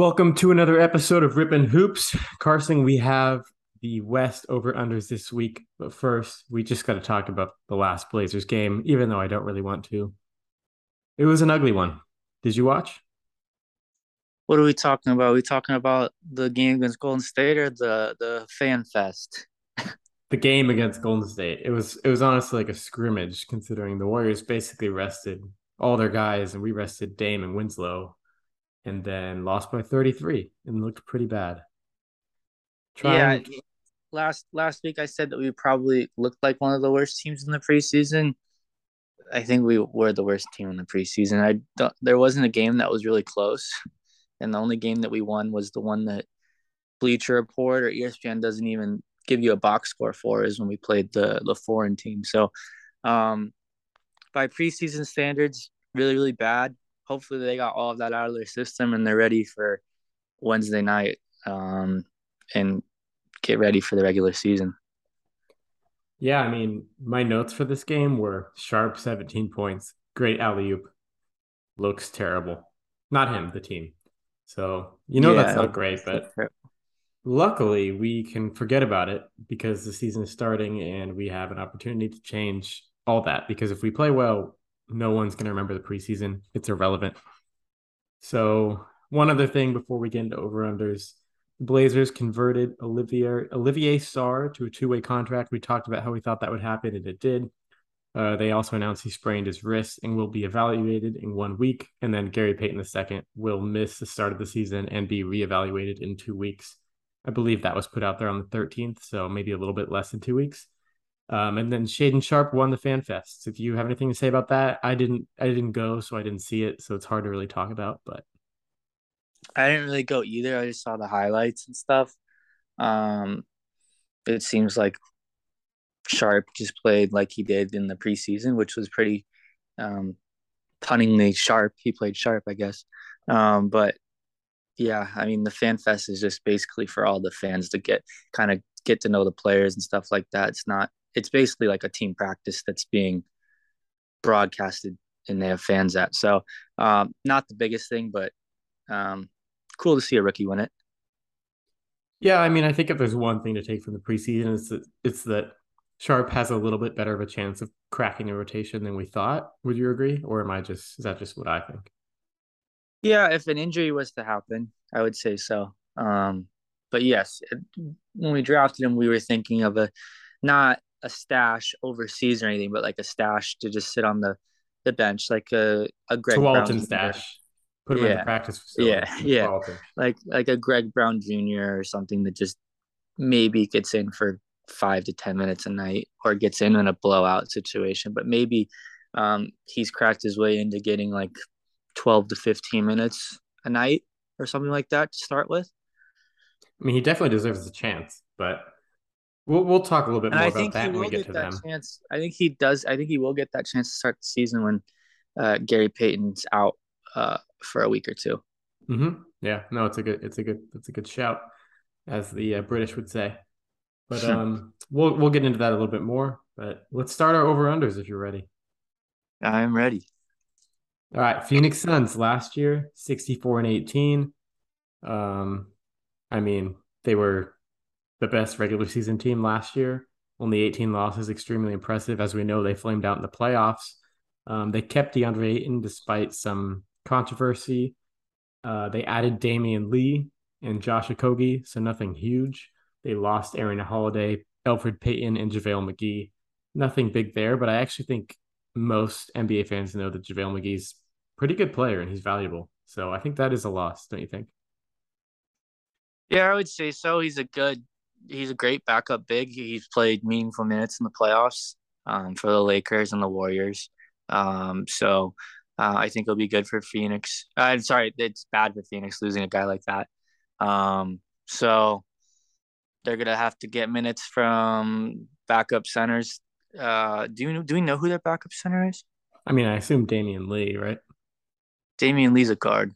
Welcome to another episode of Rip 'N' Hoops. Carson, we have the West over unders this week. But first, we just got to talk about the last Blazers game, even though I don't really want to. It was an ugly one. Did you watch? What are we talking about? Are we talking about the game against Golden State or the the fan fest? the game against Golden State. It was it was honestly like a scrimmage, considering the Warriors basically rested all their guys, and we rested Dame and Winslow and then lost by 33 and looked pretty bad. Yeah, last last week I said that we probably looked like one of the worst teams in the preseason. I think we were the worst team in the preseason. I don't, there wasn't a game that was really close, and the only game that we won was the one that Bleacher Report or ESPN doesn't even give you a box score for is when we played the the foreign team. So, um, by preseason standards, really really bad hopefully they got all of that out of their system and they're ready for Wednesday night um, and get ready for the regular season. Yeah, I mean, my notes for this game were Sharpe 17 points, great alley oop, looks terrible. Not him, the team. So, you know, yeah, that's not great, but luckily we can forget about it because the season is starting and we have an opportunity to change all that. Because if we play well, no one's going to remember the preseason. It's irrelevant. So, one other thing before we get into over unders Blazers converted Olivier Olivier Sarr to a two way contract. We talked about how we thought that would happen, and it did. Uh, they also announced he sprained his wrist and will be evaluated in one week. And then Gary Payton II will miss the start of the season and be reevaluated in two weeks. I believe that was put out there on the 13th, so maybe a little bit less than two weeks. Um, and then Shaedon Sharpe won the Fan Fest. If you have anything to say about that, I didn't. I didn't go, so I didn't see it. So it's hard to really talk about. But I didn't really go either. I just saw the highlights and stuff. Um, it seems like Sharpe just played like he did in the preseason, which was pretty um, punningly sharp. He played sharp, I guess. Um, but yeah, I mean, the Fan Fest is just basically for all the fans to get kind of get to know the players and stuff like that. It's not it's basically like a team practice that's being broadcasted and they have fans at. So um, not the biggest thing, but um, cool to see a rookie win it. Yeah, I mean, I think if there's one thing to take from the preseason, it's that it's that Sharpe has a little bit better of a chance of cracking the rotation than we thought. Would you agree, or am I just is that just what I think? Yeah, if an injury was to happen, I would say so. Um, but yes, it, when we drafted him, we were thinking of a not a stash overseas or anything, but like a stash to just sit on the the bench, like a a Greg Walton Brown stash. Put him yeah. in the practice facility. Yeah, yeah, like like a Greg Brown Jr. or something that just maybe gets in for five to ten minutes a night, or gets in in a blowout situation. But maybe um, he's cracked his way into getting like twelve to fifteen minutes a night or something like that to start with. I mean, he definitely deserves a chance, but We'll we'll talk a little bit and more I about that when we get, get to that them. Chance. I think he does. I think he will get that chance to start the season when uh, Gary Payton's out uh, for a week or 2 mm-hmm. Yeah, no, it's a good, it's a good, it's a good shout, as the uh, British would say. But um, we'll we'll get into that a little bit more. But let's start our over unders if you're ready. I'm ready. All right, Phoenix Suns last year, 64 and 18. Um, I mean, they were the best regular season team last year. Only 18 losses, extremely impressive. As we know, they flamed out in the playoffs. Um, they kept DeAndre Ayton despite some controversy. Uh, they added Damion Lee and Josh Okogie, so nothing huge. They lost Aaron Holiday, Elfrid Payton, and JaVale McGee. Nothing big there, but I actually think most NBA fans know that JaVale McGee's pretty good player and he's valuable. So I think that is a loss, don't you think? Yeah, I would say so. He's a good he's a great backup big. He's played meaningful minutes in the playoffs um, for the Lakers and the Warriors. Um, so uh, I think it'll be good for Phoenix. Uh, sorry, it's bad for Phoenix losing a guy like that. Um, so they're gonna have to get minutes from backup centers. Uh, do you do we know who their backup center is? I mean, I assume Damion Lee, right? Damion Lee's a guard.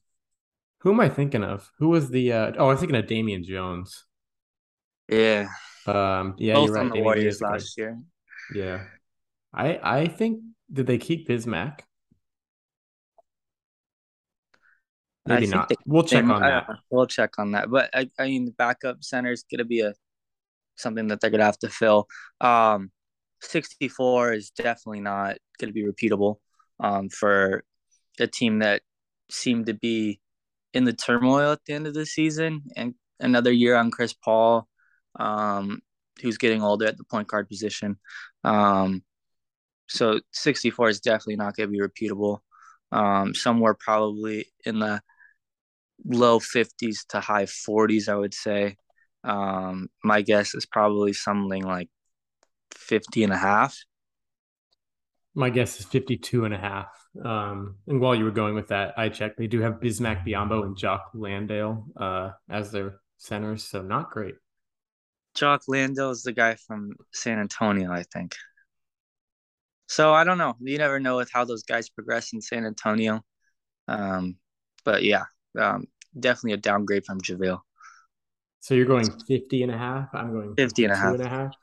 Who am I thinking of? Who was the? Uh, oh, I'm thinking of Damian Jones. Yeah. Um. Yeah, Both you're right. on the Warriors last year. Yeah. I I think did they keep Bismack? Maybe not. They, we'll check on that. We'll check on that. But I, I mean, the backup center is going to be a something that they're going to have to fill. Um, 64 is definitely not going to be repeatable um, for a team that seemed to be in the turmoil at the end of the season and another year on Chris Paul, um, who's getting older at the point guard position. Um, so 64 is definitely not going to be repeatable. Um, somewhere probably in the low 50s to high 40s, I would say. Um, my guess is probably something like 50 and a half. My guess is 52 and a half. Um, and while you were going with that, I checked. They do have Bismack Biyombo and Jock Landale uh, as their centers, so not great. Jock Landale is the guy from San Antonio, I think. So I don't know. You never know with how those guys progress in San Antonio. Um, but yeah, um, definitely a downgrade from JaVale. So you're going 50 and a half. I'm going 50 and a half. and a half.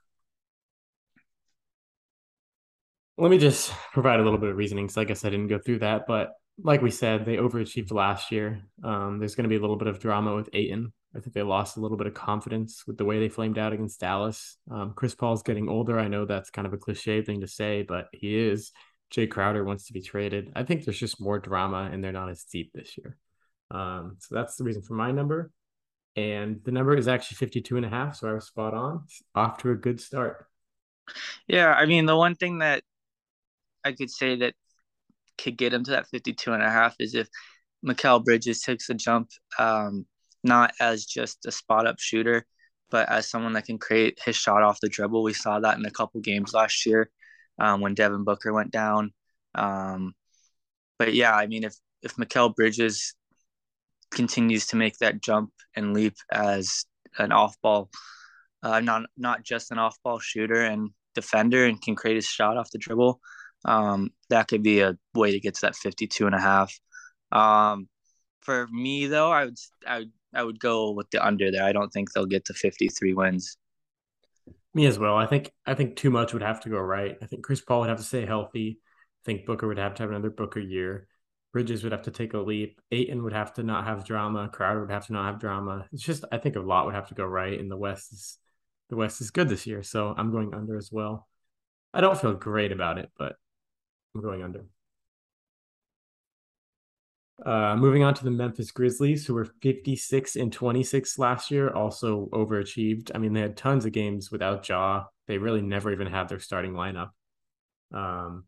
Let me just provide a little bit of reasoning. So I guess I didn't go through that, but like we said, they overachieved last year. Um, there's going to be a little bit of drama with Ayton. I think they lost a little bit of confidence with the way they flamed out against Dallas. Um, Chris Paul's getting older. I know that's kind of a cliche thing to say, but he is. Jae Crowder wants to be traded. I think there's just more drama and they're not as deep this year. Um, so that's the reason for my number. And the number is actually 52 and a half. So I was spot on. off to a good start. Yeah. I mean, the one thing that I could say that could get him to that 52 and a half is if Mikal Bridges takes a jump, um, not as just a spot up shooter, but as someone that can create his shot off the dribble. We saw that in a couple games last year um, when Devin Booker went down. Um, but yeah, I mean, if if Mikal Bridges continues to make that jump and leap as an off ball, uh, not not just an off ball shooter and defender, and can create his shot off the dribble, um, that could be a way to get to that 52 and a half. Um, for me though, I would I would I would go with the under there. I don't think they'll get to 53 wins. Me as well. I think I think too much would have to go right. I think Chris Paul would have to stay healthy. I think Booker would have to have another Booker year. Bridges would have to take a leap. Ayton would have to not have drama. Crowder would have to not have drama. It's just I think a lot would have to go right, and the West is the West is good this year, so I'm going under as well. I don't feel great about it, but I'm going under. Uh, moving on to the Memphis Grizzlies, who were 56 and 26 last year, also overachieved. I mean, they had tons of games without Ja. They really never even had their starting lineup. Um,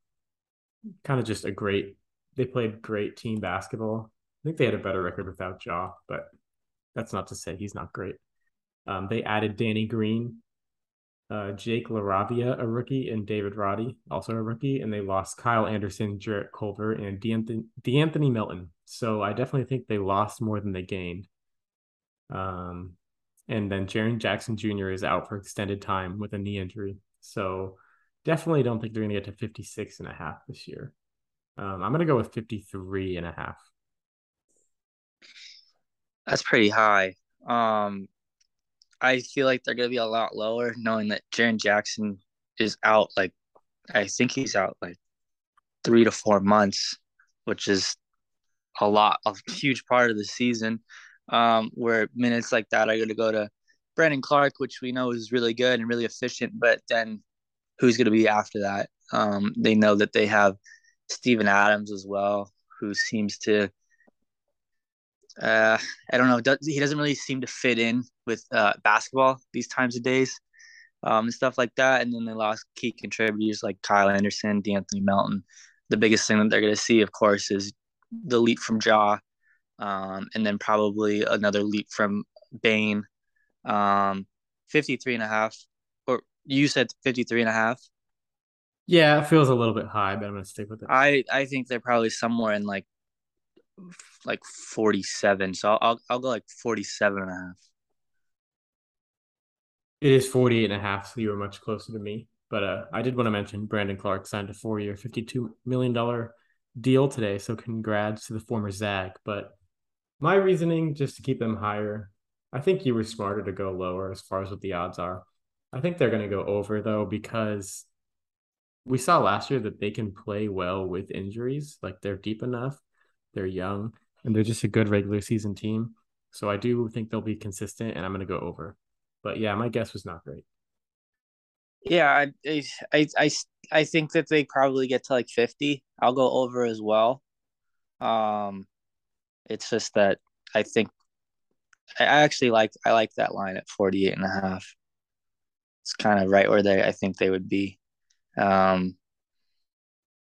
kind of just a great. They played great team basketball. I think they had a better record without Ja, but that's not to say he's not great. Um, they added Danny Green, uh, Jake LaRavia, a rookie, and David Roddy, also a rookie, and they lost Kyle Anderson, Jarrett Culver, and DeAnthony, DeAnthony Melton. So I definitely think they lost more than they gained. Um, and then Jaren Jackson Jr. is out for extended time with a knee injury. So definitely don't think they're going to get to 56 and a half this year. Um, I'm going to go with 53 and a half. That's pretty high. Um, I feel like they're going to be a lot lower knowing that Jaren Jackson is out. Like, I think he's out like three to four months, which is a lot, a huge part of the season. Um, where minutes like that are going to go to Brandon Clarke, which we know is really good and really efficient, but then who's going to be after that? Um, they know that they have Steven Adams as well, who seems to uh, I don't know. He doesn't really seem to fit in with uh, basketball these times of days um, and stuff like that. And then they lost key contributors like Kyle Anderson, DeAnthony Melton. The biggest thing that they're going to see, of course, is the leap from Ja, um, and then probably another leap from Bane. Um, 53 and a half, or you said 53 and a half. Yeah, it feels a little bit high, but I'm going to stick with it. I, I think they're probably somewhere in like like 47. So I'll, I'll, go like 47 and a half. It is 48 and a half, so you were much closer to me. But uh, I did want to mention Brandon Clarke signed a four year, $52 million deal today. So congrats to the former Zag. But my reasoning, just to keep them higher, I think you were smarter to go lower as far as what the odds are. I think they're going to go over, though, because we saw last year that they can play well with injuries. Like they're deep enough, they're young, and they're just a good regular season team. So I do think they'll be consistent, and I'm going to go over. But yeah, my guess was not great. Yeah, I, I, I, I think that they probably get to like 50. I'll go over as well. Um, it's just that I think I actually like I like that line at 48 and a half. It's kind of right where they I think they would be. Um,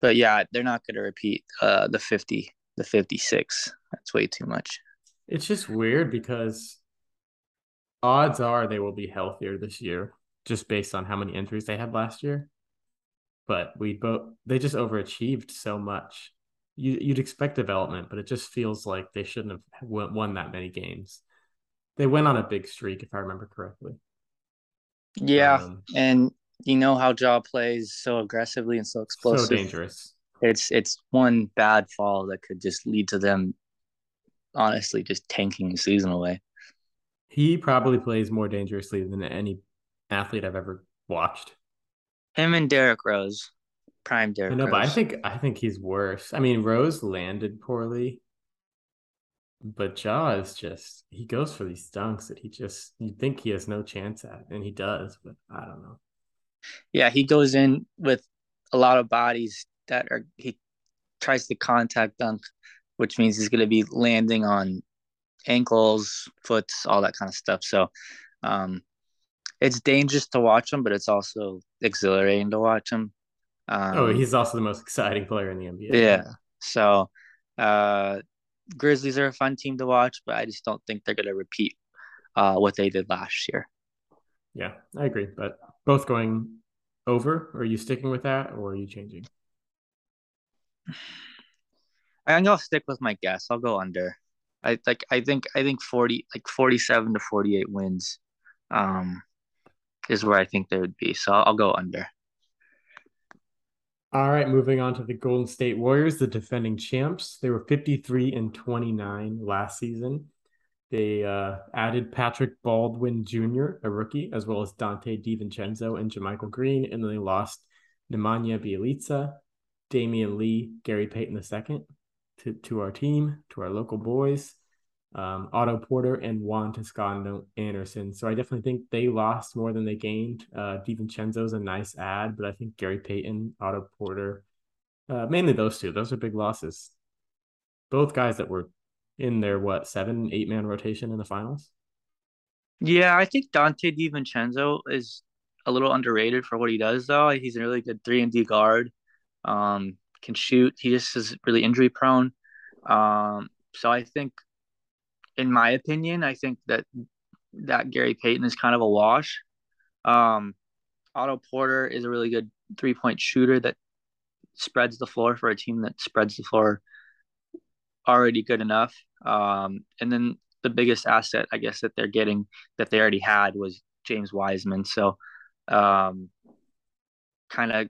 but yeah, they're not going to repeat uh, the 50, the 56. That's way too much. It's just weird because odds are they will be healthier this year just based on how many injuries they had last year. But we both they just overachieved so much. You you'd expect development, but it just feels like they shouldn't have won that many games. They went on a big streak, if I remember correctly. Yeah, um, and you know how Ja plays so aggressively and so explosive. So dangerous. It's it's one bad fall that could just lead to them honestly just tanking the season away. He probably plays more dangerously than any athlete I've ever watched. Him and Derrick Rose, prime Derrick. I know, Rose. but I think I think he's worse. I mean, Rose landed poorly, but Ja is just he goes for these dunks that he just you think he has no chance at, and he does, but I don't know. Yeah, he goes in with a lot of bodies that are he tries to contact dunk, which means he's going to be landing on ankles, foots, all that kind of stuff. So, um, it's dangerous to watch him, but it's also exhilarating to watch him. Um, oh, he's also the most exciting player in the NBA. Yeah. So, uh, Grizzlies are a fun team to watch, but I just don't think they're going to repeat uh, what they did last year. Yeah, I agree. But both going over. Are you sticking with that, or are you changing? I'm gonna stick with my guess. I'll go under. I like. I think. I think forty, like forty-seven to forty-eight wins. Um, is where I think they would be. So I'll go under. All right, moving on to the Golden State Warriors, the defending champs. They were 53 and 29 last season. They uh, added Patrick Baldwin Jr., a rookie, as well as Donte DiVincenzo and JaMychal Green, and then they lost Nemanja Bjelica, Damion Lee, Gary Payton II to, to our team, to our local boys um, Otto Porter and Juan Toscano Anderson. So I definitely think they lost more than they gained. Uh, DiVincenzo's a nice ad, but I think Gary Payton, Otto Porter, uh, mainly those two, those are big losses. Both guys that were in their what seven, eight man rotation in the finals. Yeah, I think Donte DiVincenzo is a little underrated for what he does, though. He's a really good three and D guard. Um, can shoot. He just is really injury prone. Um, so I think in my opinion, I think that that Gary Payton is kind of a wash. Um, Otto Porter is a really good three point shooter that spreads the floor for a team that spreads the floor already good enough. Um, and then the biggest asset, I guess, that they're getting that they already had was James Wiseman. So, um, kind of,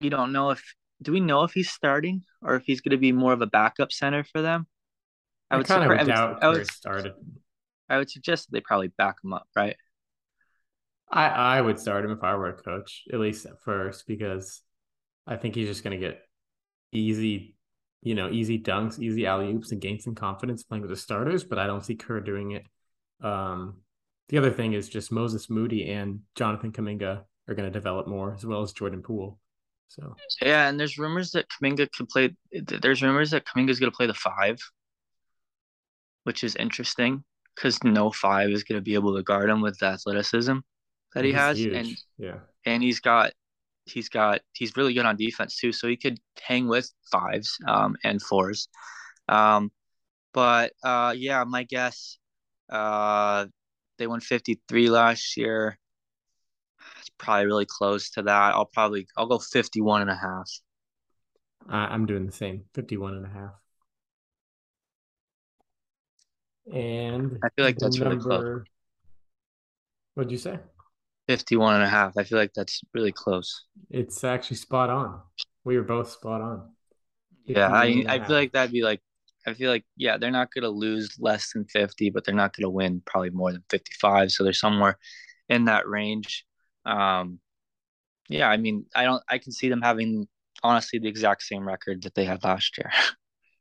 you don't know if do we know if he's starting or if he's going to be more of a backup center for them? I, would kind of doubt I would, started. I would suggest that they probably back him up, right? I I would start him if I were a coach, at least at first, because I think he's just going to get easy, you know, easy dunks, easy alley oops, and gain some confidence playing with the starters. But I don't see Kerr doing it. Um, the other thing is just Moses Moody and Jonathan Kuminga are going to develop more, as well as Jordan Poole. So yeah, and there's rumors that Kuminga could play. There's rumors that Kuminga is going to play the five which is interesting because no five is going to be able to guard him with the athleticism that he he's has, huge. and yeah, and he's got he's got he's really good on defense too, so he could hang with fives um, and fours. Um, but uh, yeah, my guess, uh, they won 53 last year. Probably really close to that. I'll probably I'll go 51 and a half. I'm doing the same, 51 and a half. And I feel like that's number... really close. What'd you say? 51 and a half. I feel like that's really close. It's actually spot on. We were both spot on. Yeah, I I feel like that'd be like I feel like yeah, they're not gonna lose less than 50, but they're not gonna win probably more than 55. So they're somewhere in that range. Um yeah, I mean, I don't I can see them having honestly the exact same record that they had last year.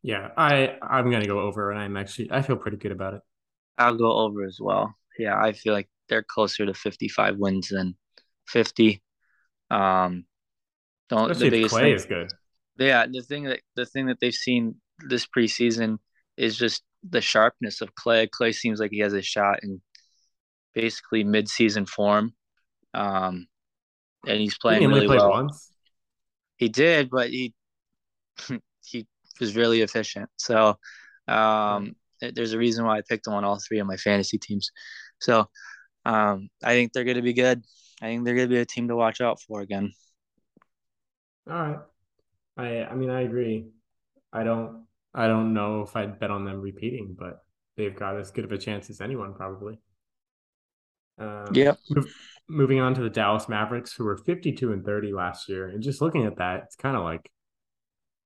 Yeah, I I'm gonna go over, and I'm actually I feel pretty good about it. I'll go over as well. Yeah, I feel like they're closer to 55 wins than 50. Um, don't Especially the biggest Klay thing, is good. Yeah, the thing that the thing that they've seen this preseason is just the sharpness of Klay. Klay seems like he has a shot in basically mid-season form, um, and he's playing he really well. Once? He did, but he he was really efficient. So um, there's a reason why I picked him on all three of my fantasy teams. So um, I think they're going to be good. I think they're going to be a team to watch out for again. All right. I I mean I agree. I don't I don't know if I'd bet on them repeating, but they've got as good of a chance as anyone probably. Um, yep. Moving on to the Dallas Mavericks, who were 52 and 30 last year, and just looking at that, it's kind of like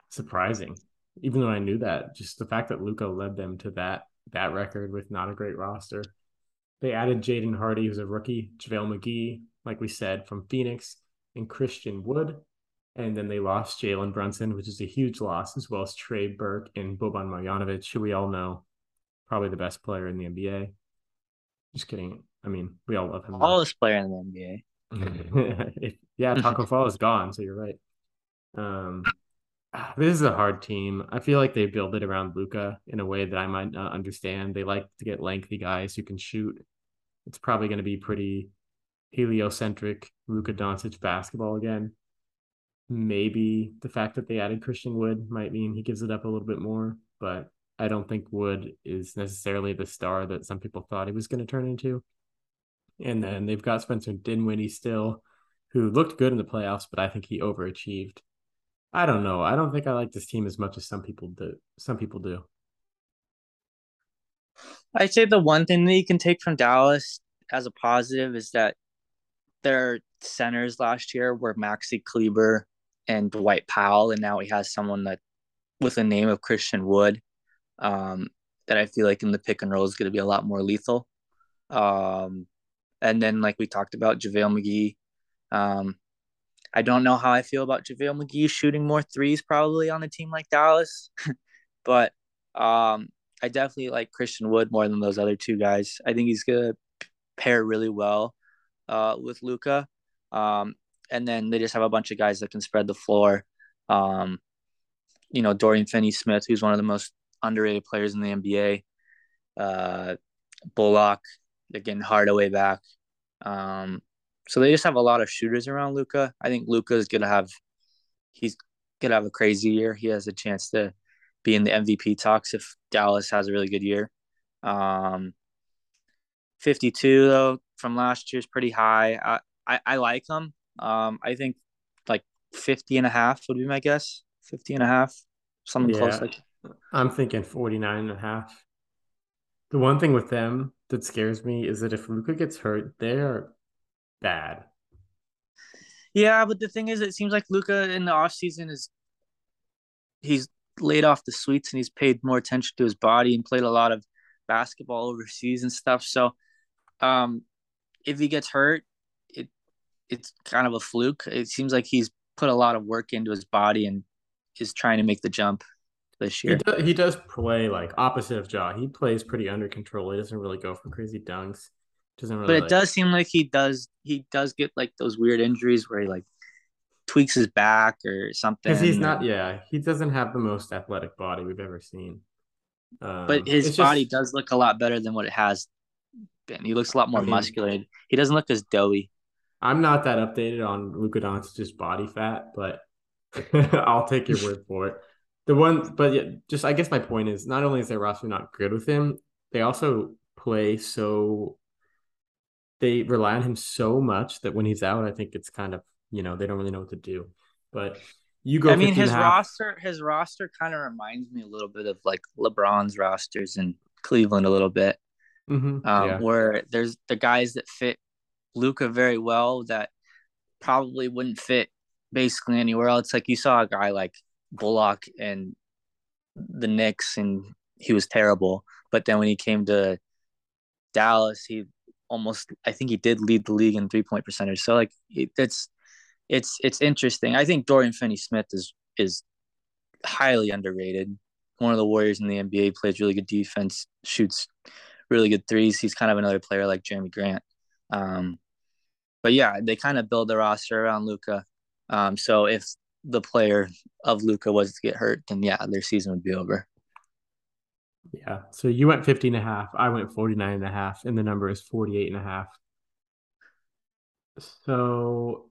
surprising. Even though I knew that, just the fact that Luka led them to that that record with not a great roster. They added Jaden Hardy, who's a rookie, JaVale McGee, like we said, from Phoenix, and Christian Wood. And then they lost Jalen Brunson, which is a huge loss, as well as Trey Burke and Boban Marjanovic, who we all know probably the best player in the NBA. Just kidding. I mean, we all love him. Tallest player in the NBA. if, yeah, Taco Fall is gone, so you're right. Um, this is a hard team. I feel like they build it around Luka in a way that I might not understand. They like to get lengthy guys who can shoot. It's probably going to be pretty heliocentric Luka Doncic basketball again. Maybe the fact that they added Christian Wood might mean he gives it up a little bit more, but I don't think Wood is necessarily the star that some people thought he was going to turn into. And then they've got Spencer Dinwiddie still, who looked good in the playoffs, but I think he overachieved. I don't know. I don't think I like this team as much as some people do. Some people do. I'd say the one thing that you can take from Dallas as a positive is that their centers last year were Maxi Kleber and Dwight Powell, and now he has someone that with the name of Christian Wood um, that I feel like in the pick and roll is going to be a lot more lethal. Um, and then, like we talked about, JaVale McGee. Um, I don't know how I feel about JaVale McGee shooting more threes probably on a team like Dallas, but um, I definitely like Christian Wood more than those other two guys. I think he's going to pair really well uh, with Luka. Um, and then they just have a bunch of guys that can spread the floor. Um, you know, Dorian Finney Smith, who's one of the most underrated players in the NBA. Uh, Bullock, they're getting Hardaway back. Um, so they just have a lot of shooters around Luka. I think Luka is gonna have he's gonna have a crazy year. He has a chance to be in the MVP talks if Dallas has a really good year. Um, 52 though from last year is pretty high. I, I, I like him. Um, I think like 50 and a half would be my guess. 50 and a half, something yeah, close like I'm thinking 49 and a half. The one thing with them that scares me is that if Luka gets hurt, they're bad. Yeah, but the thing is, it seems like Luka in the offseason is he's laid off the sweets and he's paid more attention to his body and played a lot of basketball overseas and stuff. So, um, if he gets hurt, it it's kind of a fluke. It seems like he's put a lot of work into his body and is trying to make the jump this year. He does, he does play like opposite of Ja. He plays pretty under control. He doesn't really go for crazy dunks. Doesn't really. But it like... does seem like he does. He does get like those weird injuries where he like tweaks his back or something. Because he's not. Yeah, he doesn't have the most athletic body we've ever seen. Um, but his body just... does look a lot better than what it has been. He looks a lot more I mean, muscular. He doesn't look as doughy. I'm not that updated on Luka Doncic's body fat, but I'll take your word for it. The one, but yeah, just I guess my point is not only is their roster not good with him, they also play so they rely on him so much that when he's out, I think it's kind of you know they don't really know what to do. But you go. I mean, his roster, his roster kind of reminds me a little bit of like LeBron's rosters in Cleveland a little bit, mm-hmm. um, yeah. where there's the guys that fit Luka very well that probably wouldn't fit basically anywhere else. Like you saw a guy like Bullock and the Knicks, and he was terrible. But then when he came to Dallas, he almost I think he did lead the league in three point percentage. So like it's it's it's interesting. I think Dorian Finney Smith is is highly underrated. one of the Warriors in the NBA, plays really good defense, shoots really good threes. He's kind of another player like Jerami Grant. Um, but yeah, they kind of build the roster around Luka. Um, so if the player of Luka was to get hurt, then yeah, their season would be over. Yeah. So you went 50 and a half. I went 49 and a half, and the number is 48 and a half. So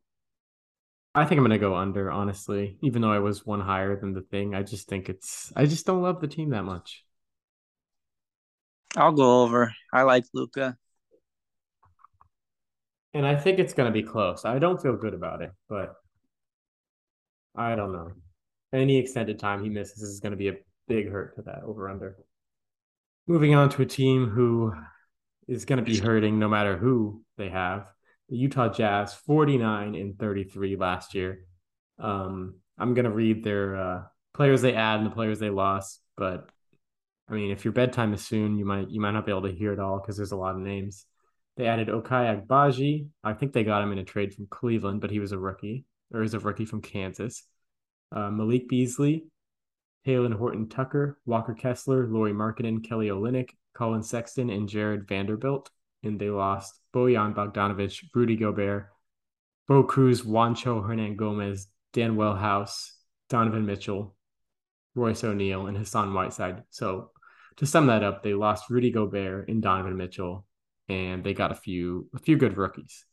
I think I'm going to go under, honestly, even though I was one higher than the thing. I just think it's, I just don't love the team that much. I'll go over. I like Luka. And I think it's going to be close. I don't feel good about it, but I don't know. Any extended time he misses is going to be a big hurt to that over under. Moving on to a team who is going to be hurting no matter who they have. The Utah Jazz, 49 and 33 last year. Um, I'm going to read their uh, players they add and the players they lost, but I mean, if your bedtime is soon, you might you might not be able to hear it all because there's a lot of names. They added Ochai Agbaji. I think they got him in a trade from Cleveland, but he was a rookie, or is a rookie from Kansas. Uh, Malik Beasley, Talen Horton Tucker, Walker Kessler, Lauri Markkanen, Kelly Olynyk, Collin Sexton, and Jarred Vanderbilt. And they lost Bojan Bogdanovic, Rudy Gobert, Bo Cruz, Juancho Hernangomez, Danuel House, Donovan Mitchell, Royce O'Neale, and Hassan Whiteside. So to sum that up, they lost Rudy Gobert and Donovan Mitchell, and they got a few a few good rookies.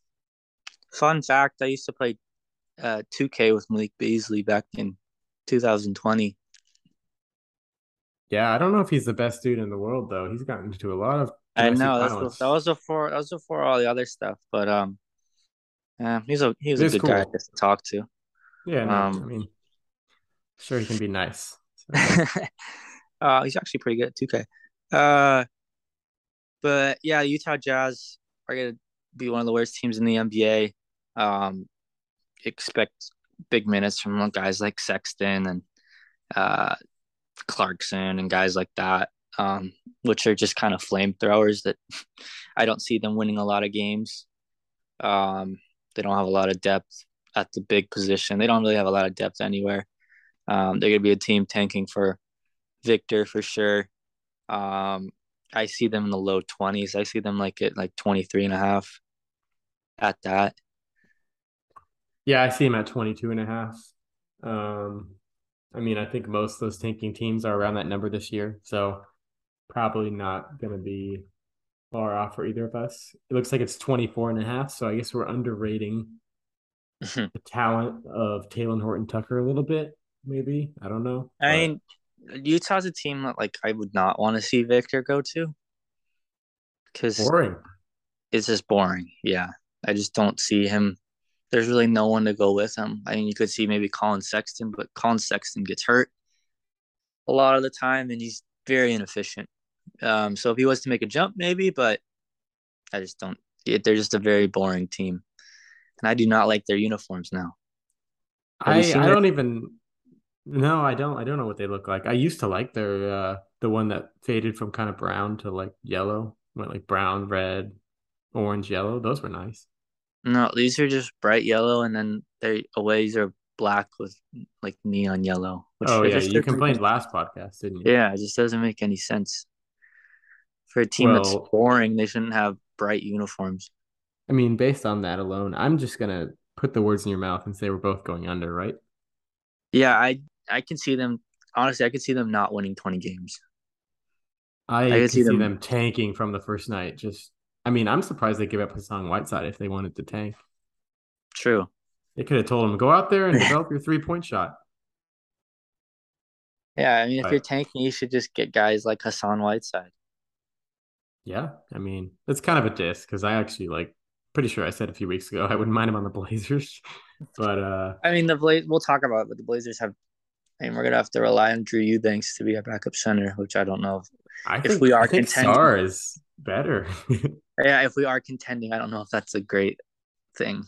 Fun fact: I used to play uh, 2K with Malik Beasley back in 2020. Yeah, I don't know if he's the best dude in the world though. He's gotten into a lot of. I know that's, that was before that was before all the other stuff, but um, yeah, he's a he's a good cool. guy to talk to. Yeah, no, um, I mean, sure he can be nice. So. uh, he's actually pretty good at 2K. Uh, but yeah, Utah Jazz are gonna be one of the worst teams in the NBA. Um, expect big minutes from guys like Sexton and uh Clarkson and guys like that, um, which are just kind of flamethrowers that I don't see them winning a lot of games. Um, they don't have a lot of depth at the big position. They don't really have a lot of depth anywhere. Um, they're going to be a team tanking for Victor for sure. Um, I see them in the low 20s. I see them like at like 23 and a half at that. Yeah, I see him at 22 and a half. Um, I mean, I think most of those tanking teams are around that number this year. So probably not going to be far off for either of us. It looks like it's 24 and a half. So I guess we're underrating the talent of Talen Horton Tucker a little bit, maybe. I don't know. I mean, Utah's a team that like I would not want to see Victor go to. Because boring. It's just boring. Yeah. I just don't see him there's really no one to go with him. I mean, you could see maybe Collin Sexton, but Collin Sexton gets hurt a lot of the time, and he's very inefficient. Um, so if he was to make a jump, maybe, but I just don't. They're just a very boring team, and I do not like their uniforms now. I I don't even. No, I don't. I don't know what they look like. I used to like their uh the one that faded from kind of brown to like yellow, went like brown, red, orange, yellow. Those were nice. No, these are just bright yellow, and then their aways are black with like neon yellow. oh yeah, you complained last podcast, didn't you? Yeah, it just doesn't make any sense. For a team well, that's boring, they shouldn't have bright uniforms. I mean, based on that alone, I'm just gonna put the words in your mouth and say we're both going under, right? Yeah, I I can see them. Honestly, I could see them not winning 20 games. I, I can see, them... them tanking from the first night. Just I mean, I'm surprised they gave up Hassan Whiteside if they wanted to tank. True. They could have told him go out there and develop your three point shot. Yeah, I mean, if you're tanking, you should just get guys like Hassan Whiteside. Yeah, I mean, it's kind of a diss because I actually like pretty sure I said a few weeks ago I wouldn't mind him on the Blazers, but uh I mean the Blaze we'll talk about it, but the Blazers have I mean we're gonna have to rely on Drew Eubanks to be our backup center, which I don't know if, I think, if we are I think contending. Sarr is better. Yeah, if we are contending, I don't know if that's a great thing.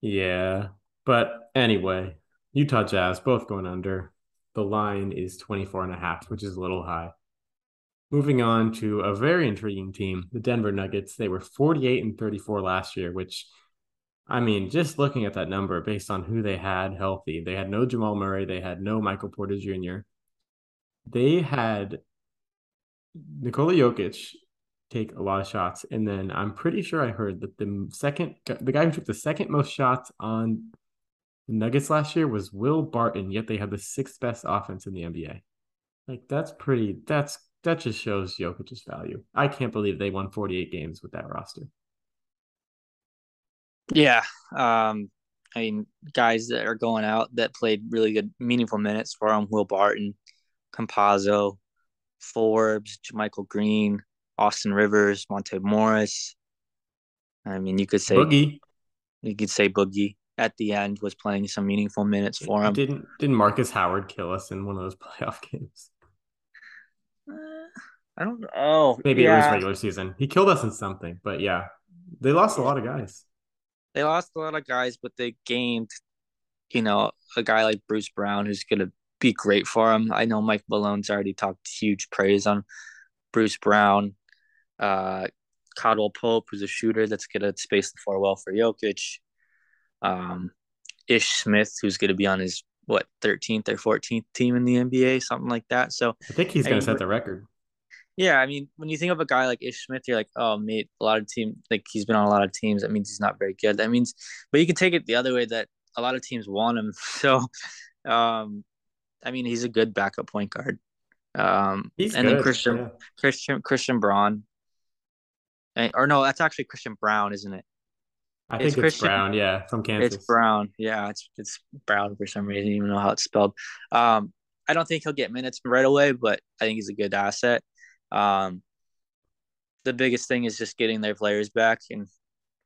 Yeah. But anyway, Utah Jazz both going under. The line is 24 and a half, which is a little high. Moving on to a very intriguing team, the Denver Nuggets. They were 48 and 34 last year, which I mean, just looking at that number based on who they had healthy, they had no Jamal Murray, they had no Michael Porter Jr. they had Nikola Jokic take a lot of shots, and then I'm pretty sure I heard that the second, the guy who took the second most shots on the Nuggets last year was Will Barton. Yet they had the sixth best offense in the NBA. Like that's pretty. That's that just shows Jokic's value. I can't believe they won 48 games with that roster. Yeah, um, I mean, guys that are going out that played really good, meaningful minutes for him: Will Barton, Campazzo, Forbes, Michael Green, Austin Rivers, Monte Morris. I mean, you could say Boogie. You could say Boogie at the end was playing some meaningful minutes for him. Didn't didn't Markus Howard kill us in one of those playoff games? Uh, I don't know. Oh, maybe yeah. it was regular season. He killed us in something, but yeah, they lost a lot of guys. They lost a lot of guys, but they gained, you know, a guy like Bruce Brown who's gonna be great for him. I know Mike Malone's already talked huge praise on Bruce Brown. Uh, Caldwell Pope, who's a shooter that's gonna space the floor well for Jokic. Um, Ish Smith, who's gonna be on his what 13th or 14th team in the NBA, something like that. So I think he's gonna set the record. Yeah, I mean, when you think of a guy like Ish Smith, you're like, oh, mate, a lot of team like he's been on a lot of teams. That means he's not very good. That means, but you can take it the other way that a lot of teams want him. So, um, I mean, he's a good backup point guard. Um, he's and good. then Christian, yeah. Christian, Christian Braun, or no, that's actually Christian Brown, isn't it? I think it's, it's Brown, yeah, from Kansas. It's Brown, yeah, it's it's Brown for some reason. I don't even know how it's spelled. Um, I don't think he'll get minutes right away, but I think he's a good asset. Um, the biggest thing is just getting their players back and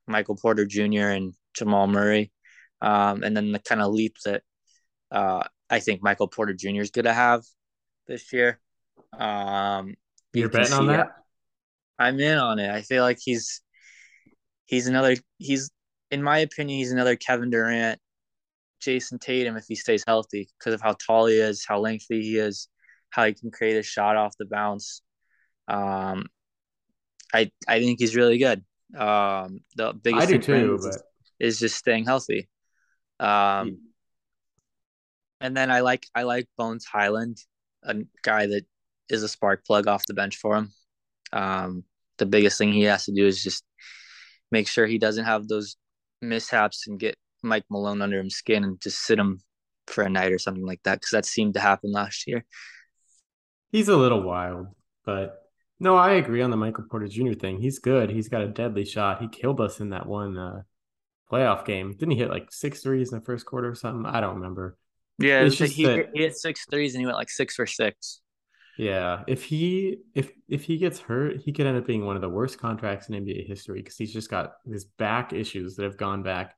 Michael Porter Jr. and Jamal Murray, um, and then the kind of leap that uh, I think Michael Porter Jr. is going to have this year. Um, You're betting on that? I'm in on it. I feel like he's he's another he's in my opinion he's another Kevin Durant, Jayson Tatum if he stays healthy because of how tall he is, how lengthy he is, how he can create a shot off the bounce. Um, I I think he's really good. Um, the biggest thing too, but... is just staying healthy. Um, and then I like I like Bones Hyland, a guy that is a spark plug off the bench for him. Um, the biggest thing he has to do is just make sure he doesn't have those mishaps and get Mike Malone under his skin and just sit him for a night or something like that because that seemed to happen last year. He's a little wild, but no, I agree on the Michael Porter Jr. thing. He's good. He's got a deadly shot. He killed us in that one uh, playoff game. Didn't he hit like six threes in the first quarter or something? I don't remember. Yeah, it's just he, that, he hit six threes and he went like six for six. Yeah, if he if if he gets hurt, he could end up being one of the worst contracts in NBA history because he's just got his back issues that have gone back,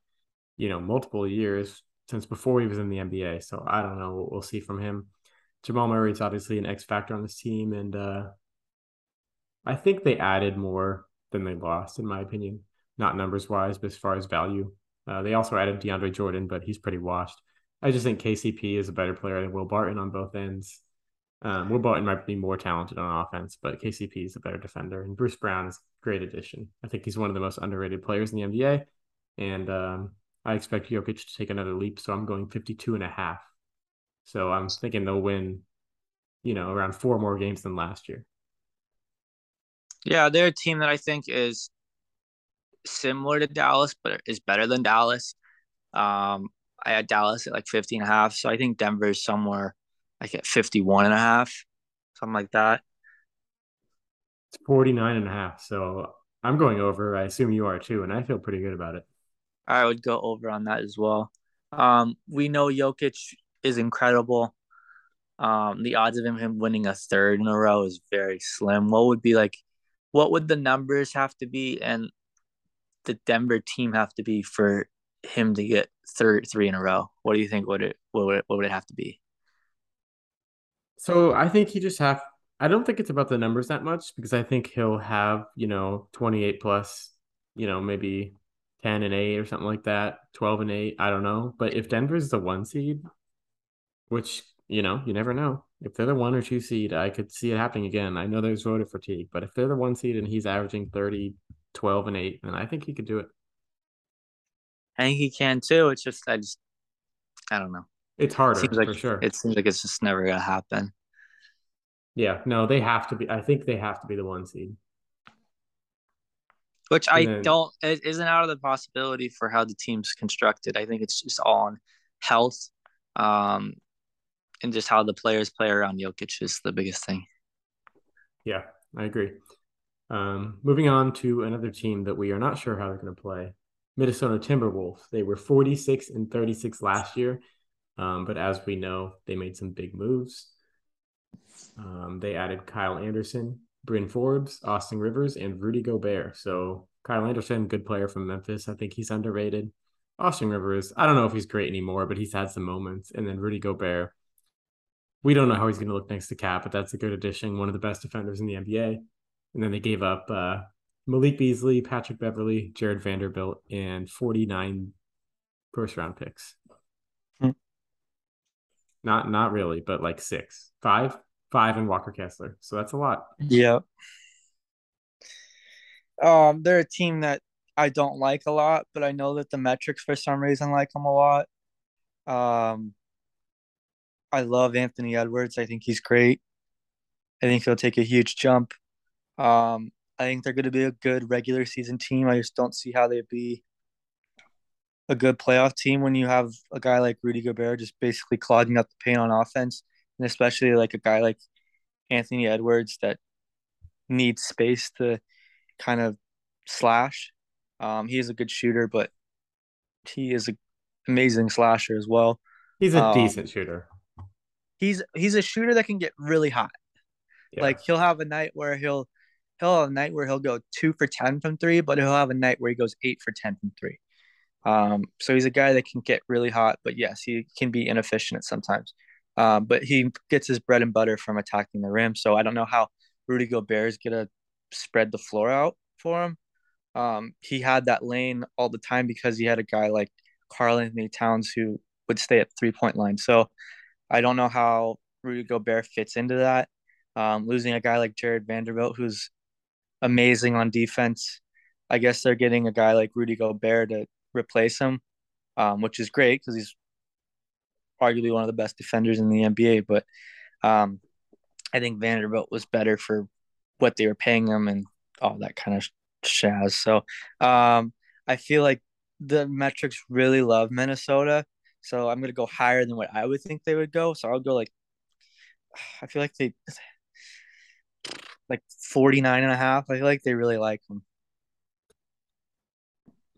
you know, multiple years since before he was in the NBA. So I don't know what we'll see from him. Jamal Murray is obviously an X factor on this team, and uh, I think they added more than they lost, in my opinion. Not numbers wise, but as far as value. Uh, they also added DeAndre Jordan, but he's pretty washed. I just think KCP is a better player than Will Barton on both ends. Um, Will Barton might be more talented on offense, but KCP is a better defender. And Bruce Brown is a great addition. I think he's one of the most underrated players in the NBA. And um, I expect Jokic to take another leap. So I'm going 52 and a half. So I'm thinking they'll win, you know, around four more games than last year. Yeah, they're a team that I think is similar to Dallas, but is better than Dallas. Um, I had Dallas at like 50 and a half. So I think Denver is somewhere like at 51 and a half, something like that. It's 49 and a half. So I'm going over. I assume you are too. And I feel pretty good about it. I would go over on that as well. Um, we know Jokic is incredible. Um, the odds of him, him winning a third in a row is very slim. What would be like, what would the numbers have to be and the Denver team have to be for him to get third three in a row? What do you think would it what would it, what would it have to be? So I think he just have. I don't think it's about the numbers that much because I think he'll have you know 28 plus, you know maybe 10 and 8 or something like that, 12 and 8. I don't know. But if Denver's the one seed, which you know you never know, if they're the one or two seed, I could see it happening again. I know there's voter fatigue, but if they're the one seed and he's averaging 30, 12 and 8, then I think he could do it. I think he can too. It's just I just I don't know. It's harder it like, for sure. It seems like it's just never gonna happen. Yeah, no, they have to be. I think they have to be the one seed. Which I then, don't it isn't out of the possibility for how the team's constructed. I think it's just all on health, um, and just how the players play around Jokic is the biggest thing. Yeah, I agree. Um, moving on to another team that we are not sure how they're going to play, Minnesota Timberwolves. They were 46 and 36 last year, um, but as we know, they made some big moves. Um, they added Kyle Anderson, Bryn Forbes, Austin Rivers, and Rudy Gobert. So Kyle Anderson, good player from Memphis. I think he's underrated. Austin Rivers, I don't know if he's great anymore, but he's had some moments. And then Rudy Gobert, we don't know how he's going to look next to Cap, but that's a good addition. One of the best defenders in the NBA. And then they gave up uh, Malik Beasley, Patrick Beverley, Jarred Vanderbilt, and 49 first round picks. Not not really, but like six, five, five, and Walker Kessler. So that's a lot. Yeah. Um, they're a team that I don't like a lot, but I know that the metrics for some reason like them a lot. Um, I love Anthony Edwards. I think he's great. I think he'll take a huge jump. Um, I think they're going to be a good regular season team. I just don't see how they'd be a good playoff team when you have a guy like Rudy Gobert just basically clogging up the paint on offense, and especially like a guy like Anthony Edwards that needs space to kind of slash. Um, he is a good shooter, but he is an amazing slasher as well. He's a um, decent shooter. He's he's a shooter that can get really hot. Yeah. Like he'll have a night where he'll he'll have a night where he'll go two for 10 from three, but he'll have a night where he goes eight for 10 from three. Um, so he's a guy that can get really hot, but yes, he can be inefficient sometimes. Um, but he gets his bread and butter from attacking the rim. So I don't know how Rudy Gobert is to spread the floor out for him. Um, he had that lane all the time because he had a guy like Karl-Anthony Towns who would stay at three point line. So I don't know how Rudy Gobert fits into that. Um, losing a guy like Jarred Vanderbilt, who's amazing on defense. I guess they're getting a guy like Rudy Gobert to replace him, um, which is great because he's arguably one of the best defenders in the NBA. But um, I think Vanderbilt was better for what they were paying him and all that kind of shaz. So um, I feel like the metrics really love Minnesota. So I'm going to go higher than what I would think they would go. So I'll go like, I feel like they like 49 and a half. I feel like they really like him.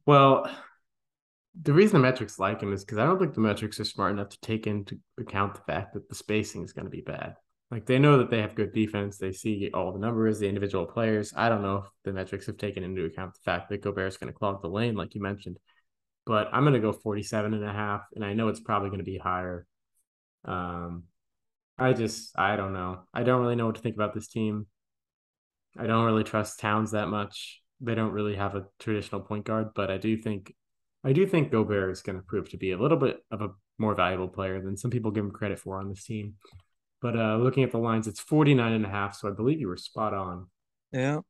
Well, the reason the metrics like him is because I don't think the metrics are smart enough to take into account the fact that the spacing is going to be bad. Like they know that they have good defense. They see all the numbers, the individual players. I don't know if the metrics have taken into account the fact that Gobert is going to clog the lane, like you mentioned. But I'm going to go 47 and a half, and I know it's probably going to be higher. Um, I just, I don't know. I don't really know what to think about this team. I don't really trust Towns that much. They don't really have a traditional point guard, but I do think I do think Gobert is going to prove to be a little bit of a more valuable player than some people give him credit for on this team. But uh, looking at the lines, it's 49 and a half. So I believe you were spot on. Yeah.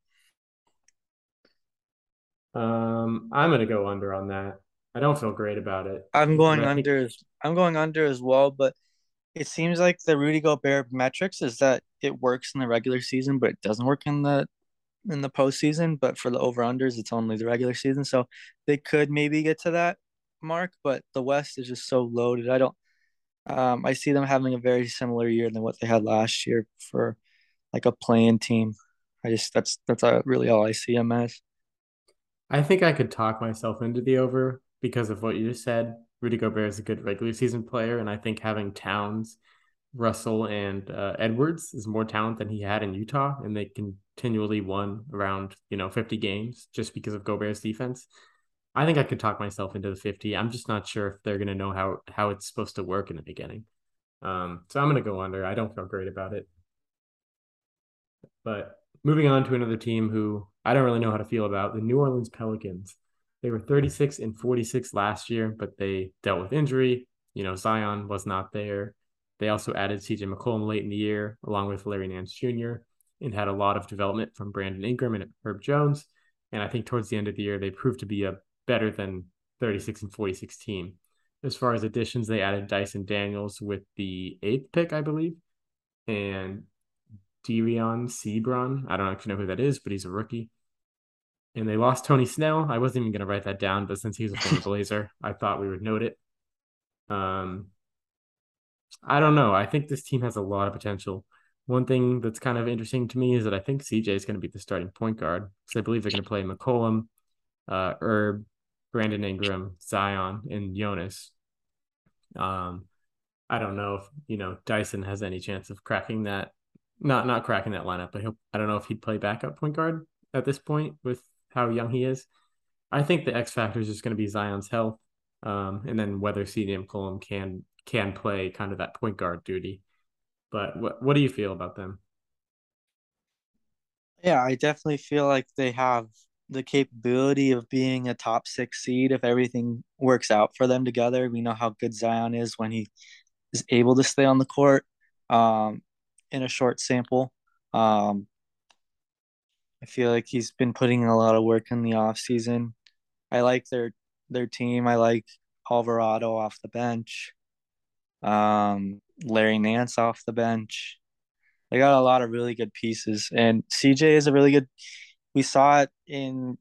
Um, I'm going to go under on that. I don't feel great about it. I'm going under. Think... I'm going under as well, but it seems like the Rudy Gobert metrics is that it works in the regular season, but it doesn't work in the in the postseason. But for the over unders, it's only the regular season, so they could maybe get to that mark. But the West is just so loaded. I don't. Um, I see them having a very similar year than what they had last year for like a playing team. I just that's that's uh, really all I see them as. I think I could talk myself into the over because of what you just said. Rudy Gobert is a good regular season player, and I think having Towns, Russell, and uh, Edwards is more talent than he had in Utah, and they continually won around you know 50 games just because of Gobert's defense. I think I could talk myself into the 50. I'm just not sure if they're going to know how how it's supposed to work in the beginning. Um, so I'm going to go under. I don't feel great about it. But moving on to another team who I don't really know how to feel about, the New Orleans Pelicans. They were 36 and 46 last year, but they dealt with injury. You know, Zion was not there. They also added CJ McCollum late in the year, along with Larry Nance Jr., and had a lot of development from Brandon Ingram and Herb Jones. And I think towards the end of the year, they proved to be a better than 36 and 46 team. As far as additions, they added Dyson Daniels with the eighth pick, I believe. And Dereon Seabron. I don't actually know who that is, but he's a rookie. And they lost Tony Snell. I wasn't even going to write that down, but since he's a former Blazer, I thought we would note it. Um, I don't know. I think this team has a lot of potential. One thing that's kind of interesting to me is that I think CJ is going to be the starting point guard because I believe they're going to play McCollum, uh, Herb, Brandon Ingram, Zion, and Jonas. Um, I don't know if you know Dyson has any chance of cracking that. Not not cracking that lineup, but he'll, I don't know if he'd play backup point guard at this point with how young he is. I think the X factor is just going to be Zion's health, um, and then whether CJ McCollum can can play kind of that point guard duty. But what what do you feel about them? Yeah, I definitely feel like they have the capability of being a top six seed if everything works out for them together. We know how good Zion is when he is able to stay on the court um, in a short sample. Um, I feel like he's been putting in a lot of work in the off season. I like their their team. I like Alvarado off the bench. Um, Larry Nance off the bench. They got a lot of really good pieces, and CJ is a really good. We saw it in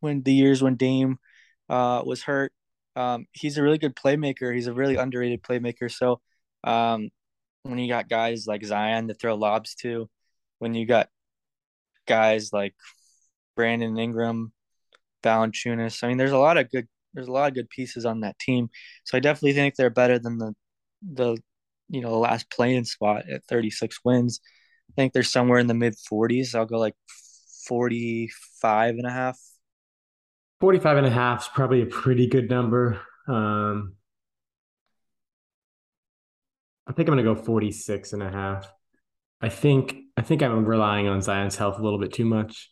when the years when Dame uh, was hurt. Um, he's a really good playmaker. He's a really underrated playmaker. So um, when you got guys like Zion to throw lobs to, when you got guys like Brandon Ingram, Valanciunas, I mean, there's a lot of good. There's a lot of good pieces on that team. So I definitely think they're better than the the you know last playing spot at 36 wins. I think they're somewhere in the mid 40s. I'll go like 45 and a half. 45 and a half is probably a pretty good number. Um, I think I'm going to go 46 and a half. I think I think I'm relying on Zion's health a little bit too much.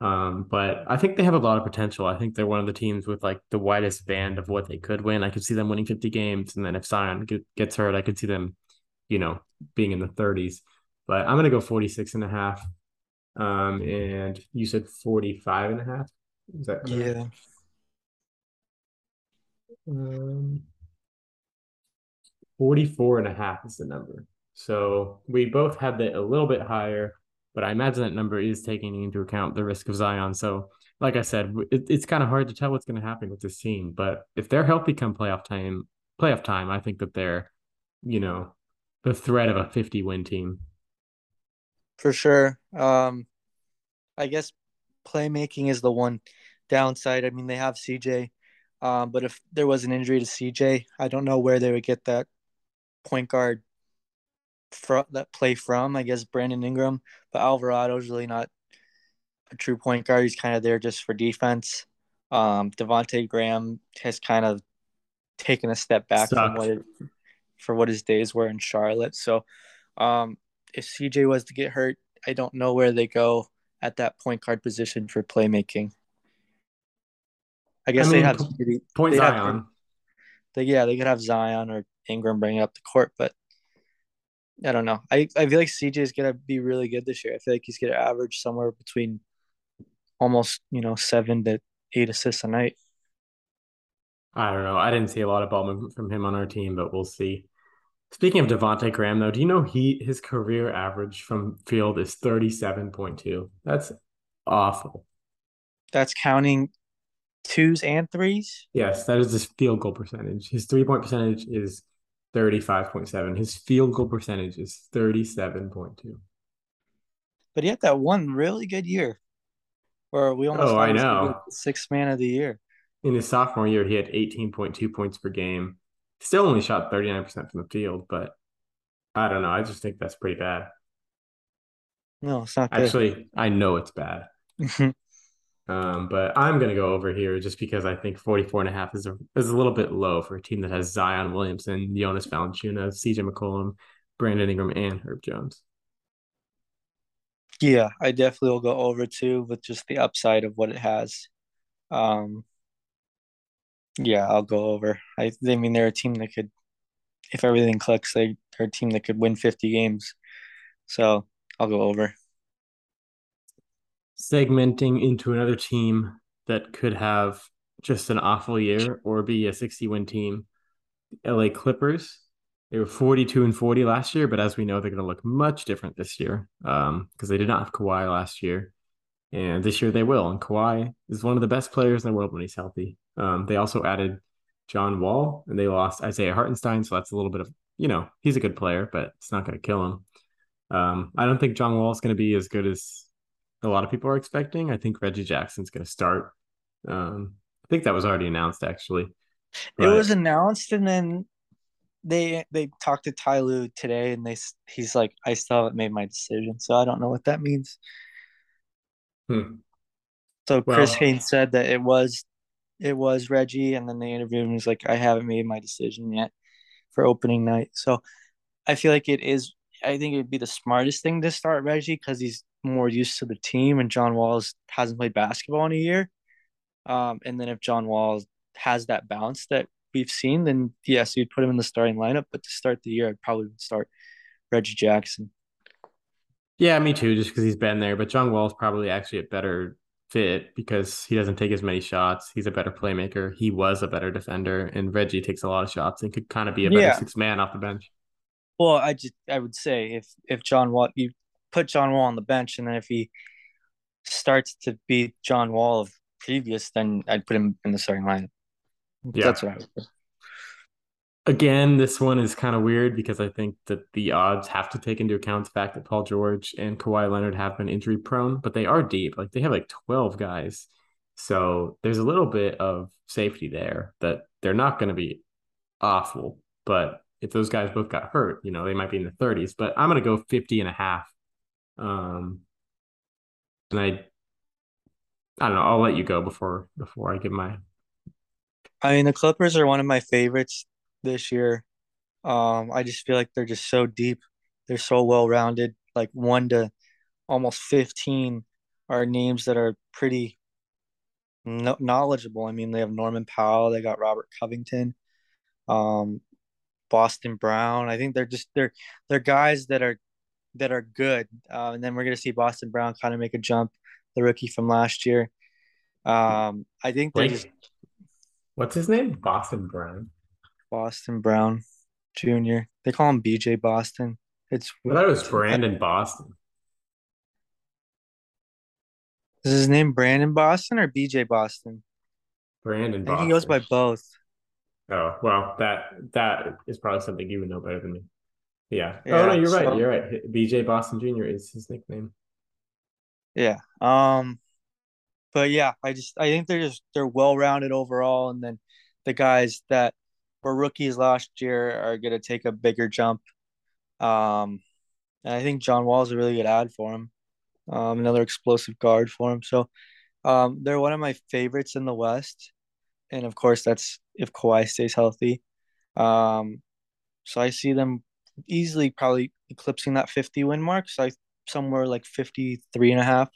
Um, but I think they have a lot of potential. I think they're one of the teams with like the widest band of what they could win. I could see them winning 50 games, and then if Zion get, gets hurt, I could see them, you know, being in the 30s. But I'm gonna go 46 and a half. Um, and you said 45 and a half. Is that correct? Yeah. Um, 44 and a half is the number. So we both had that a little bit higher but I imagine that number is taking into account the risk of Zion. So, like I said, it, it's kind of hard to tell what's going to happen with this team. But if they're healthy come playoff time, playoff time, I think that they're, you know, the threat of a 50 win team. For sure. Um, I guess playmaking is the one downside. I mean, they have CJ, um, but if there was an injury to CJ, I don't know where they would get that point guard that play from. I guess Brandon Ingram, but Alvarado's really not a true point guard. He's kind of there just for defense. Um, Devonte Graham has kind of taken a step back Sucked. from what it, for what his days were in Charlotte. So, um, if CJ was to get hurt, I don't know where they go at that point guard position for playmaking. I guess I mean, they have point they Zion. Have, they, yeah, they could have Zion or Ingram bringing up the court, but I don't know. I, I feel like CJ is gonna be really good this year. I feel like he's gonna average somewhere between almost you know seven to eight assists a night. I don't know. I didn't see a lot of ball movement from him on our team, but we'll see. Speaking of Devonte Graham, though, do you know he his career average from field is thirty seven point two? That's awful. That's counting twos and threes. Yes, that is his field goal percentage. His three point percentage is 35.7. His field goal percentage is 37.2. But he had that one really good year where we almost oh, I know. sixth man of the year. In his sophomore year, he had 18.2 points per game. Still only shot 39% from the field, but I don't know. I just think that's pretty bad. No, it's not good. Actually, I know it's bad. Um, but I'm going to go over here just because I think 44 and a half is a, is a little bit low for a team that has Zion Williamson, Jonas Valanciunas, CJ McCollum, Brandon Ingram, and Herb Jones. Yeah, I definitely will go over too with just the upside of what it has. Um, yeah, I'll go over. I, I mean, they're a team that could, if everything clicks, they, they're a team that could win 50 games. So I'll go over segmenting into another team that could have just an awful year or be a 60 win team. LA Clippers. They were 42 and 40 last year, but as we know, they're going to look much different this year because um, they did not have Kawhi last year. And this year they will. And Kawhi is one of the best players in the world when he's healthy. Um, they also added John Wall and they lost Isaiah Hartenstein. So that's a little bit of, you know, he's a good player, but it's not going to kill him. Um, I don't think John Wall is going to be as good as a lot of people are expecting. I think Reggie Jackson's going to start. Um, I think that was already announced actually. But... It was announced and then they they talked to Ty Lue today and they he's like I still haven't made my decision. So I don't know what that means. Hmm. So well, Chris Haynes said that it was it was Reggie, and then they interviewed him. He's like, I haven't made my decision yet for opening night. So I feel like it is. I think it'd be the smartest thing to start Reggie because he's more used to the team, and John Walls hasn't played basketball in a year. Um, and then if John Walls has that bounce that we've seen, then yes, you'd put him in the starting lineup. But to start the year, I'd probably start Reggie Jackson. Yeah, me too, just because he's been there. But John Wall's probably actually a better fit because he doesn't take as many shots. He's a better playmaker. He was a better defender, and Reggie takes a lot of shots and could kind of be a better yeah. six man off the bench. Well, I just I would say if if John Wall you put John Wall on the bench, and then if he starts to beat John Wall of previous, then I'd put him in the starting lineup. Yeah. That's what I would do. Again, this one is kind of weird because I think that the odds have to take into account the fact that Paul George and Kawhi Leonard have been injury prone, but they are deep. Like they have like 12 guys. So there's a little bit of safety there that they're not going to be awful. But if those guys both got hurt, you know, they might be in the 30s. But I'm going to go 50 and a half. Um, and I, I don't know. I'll let you go before before I give my. I mean, the Clippers are one of my favorites this year. Um, I just feel like they're just so deep. They're so well rounded. Like one to almost fifteen are names that are pretty no- knowledgeable. I mean, they have Norman Powell. They got Robert Covington, um, Boston Brown. I think they're just they're they're guys that are that are good. Uh, and then we're gonna see Boston Brown kind of make a jump, the rookie from last year. Um, I think they just. What's his name? Boston Brown. Boston Brown Jr. They call him BJ Boston. It's I thought it was Brandon Boston. Is his name Brandon Boston or BJ Boston? Brandon Boston. he goes by both. Oh well, that that is probably something you would know better than me. Yeah. yeah oh no, you're so, right. You're right. BJ Boston Jr. is his nickname. Yeah. Um. But yeah, I just I think they're just they're well rounded overall, and then the guys that were rookies last year are going to take a bigger jump. Um, and I think John Wall is a really good ad for him. Um, another explosive guard for him. So um, they're one of my favorites in the West. And of course, that's if Kawhi stays healthy. Um, so I see them easily probably eclipsing that 50 win mark. So I somewhere like 53 and a half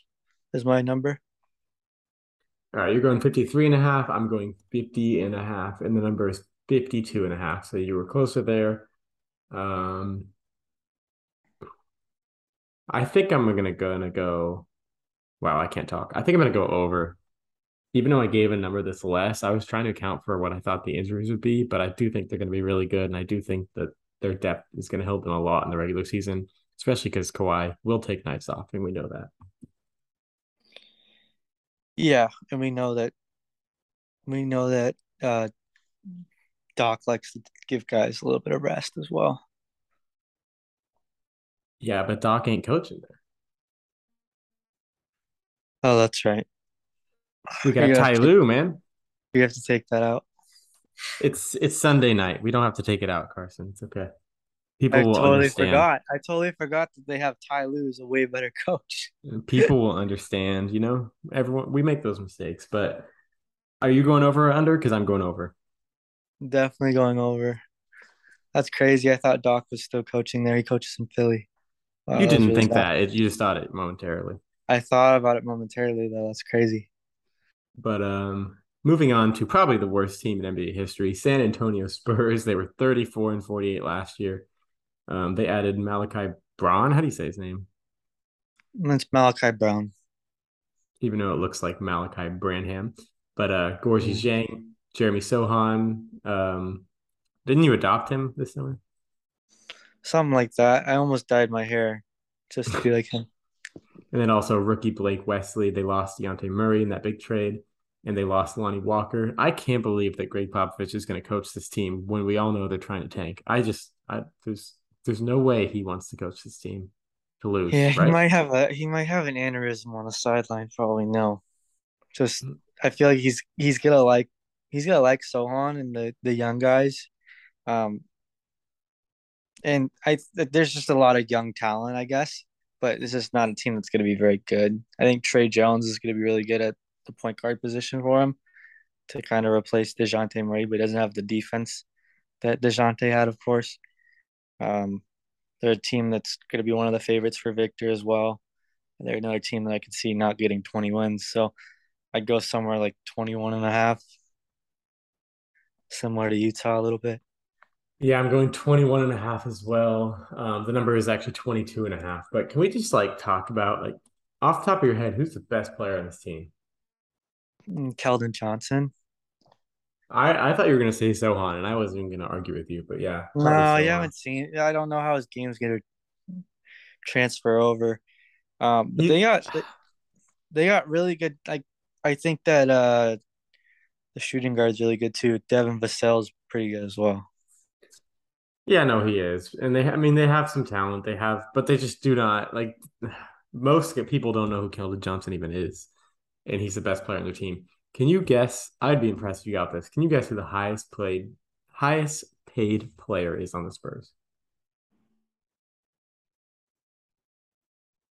is my number. All right, you're going 53 and a half. I'm going 50 and a half. And the number is 52 and a half. So you were closer there. Um, I think I'm gonna gonna go. Wow, I can't talk. I think I'm gonna go over. Even though I gave a number that's less, I was trying to account for what I thought the injuries would be, but I do think they're gonna be really good, and I do think that their depth is gonna help them a lot in the regular season, especially because Kawhi will take nights off, and we know that. Yeah, and we know that. We know that uh, Doc likes to give guys a little bit of rest as well. Yeah, but Doc ain't coaching there. Oh, that's right. We got Ty man. You have to take that out. It's it's Sunday night. We don't have to take it out, Carson. It's okay. People I will totally understand. forgot. I totally forgot that they have Ty Lue as a way better coach. People will understand. You know, everyone we make those mistakes. But are you going over or under? Because I'm going over. Definitely going over. That's crazy. I thought Doc was still coaching there. He coaches in Philly. Wow, you didn't really think that. It, you just thought it momentarily. I thought about it momentarily though. That's crazy. But um moving on to probably the worst team in NBA history, San Antonio Spurs. They were 34 and 48 last year. Um, they added Malachi Braun. How do you say his name? It's Malachi Brown. Even though it looks like Malaki Branham. But uh Gorgui mm. Dieng, Jeremy Sochan. Um, didn't you adopt him this summer? Something like that. I almost dyed my hair just to be like him. And then also rookie Blake Wesley. They lost Dejounte Murray in that big trade, and they lost Lonnie Walker. I can't believe that Gregg Popovich is going to coach this team when we all know they're trying to tank. I just, I, there's, there's no way he wants to coach this team to lose. Yeah, right? he might have a he might have an aneurysm on the sideline for all we know. Just I feel like he's he's gonna like he's gonna like Sochan and the the young guys. Um, and I there's just a lot of young talent, I guess, but this is not a team that's going to be very good. I think Tre Jones is going to be really good at the point guard position for him to kind of replace Dejounte Murray, but he doesn't have the defense that Dejounte had, of course. Um, they're a team that's going to be one of the favorites for Victor as well. They're another team that I could see not getting 20 wins. So I'd go somewhere like 21 and a half, similar to Utah a little bit. Yeah, I'm going 21 and a half as well. Um, the number is actually 22 and a half. But can we just like talk about like off the top of your head, who's the best player on this team? Mm, Keldon Johnson. I, I thought you were gonna say Sochan, and I wasn't even gonna argue with you, but yeah. No, you haven't seen. I don't know how his game's gonna transfer over. Um, but you, they got they got really good. Like I think that uh the shooting guard's really good too. Devin Vassell's pretty good as well. Yeah, no, he is, and they. I mean, they have some talent. They have, but they just do not like. Most people don't know who Keldon Johnson even is, and he's the best player on their team. Can you guess? I'd be impressed if you got this. Can you guess who the highest played, highest paid player is on the Spurs?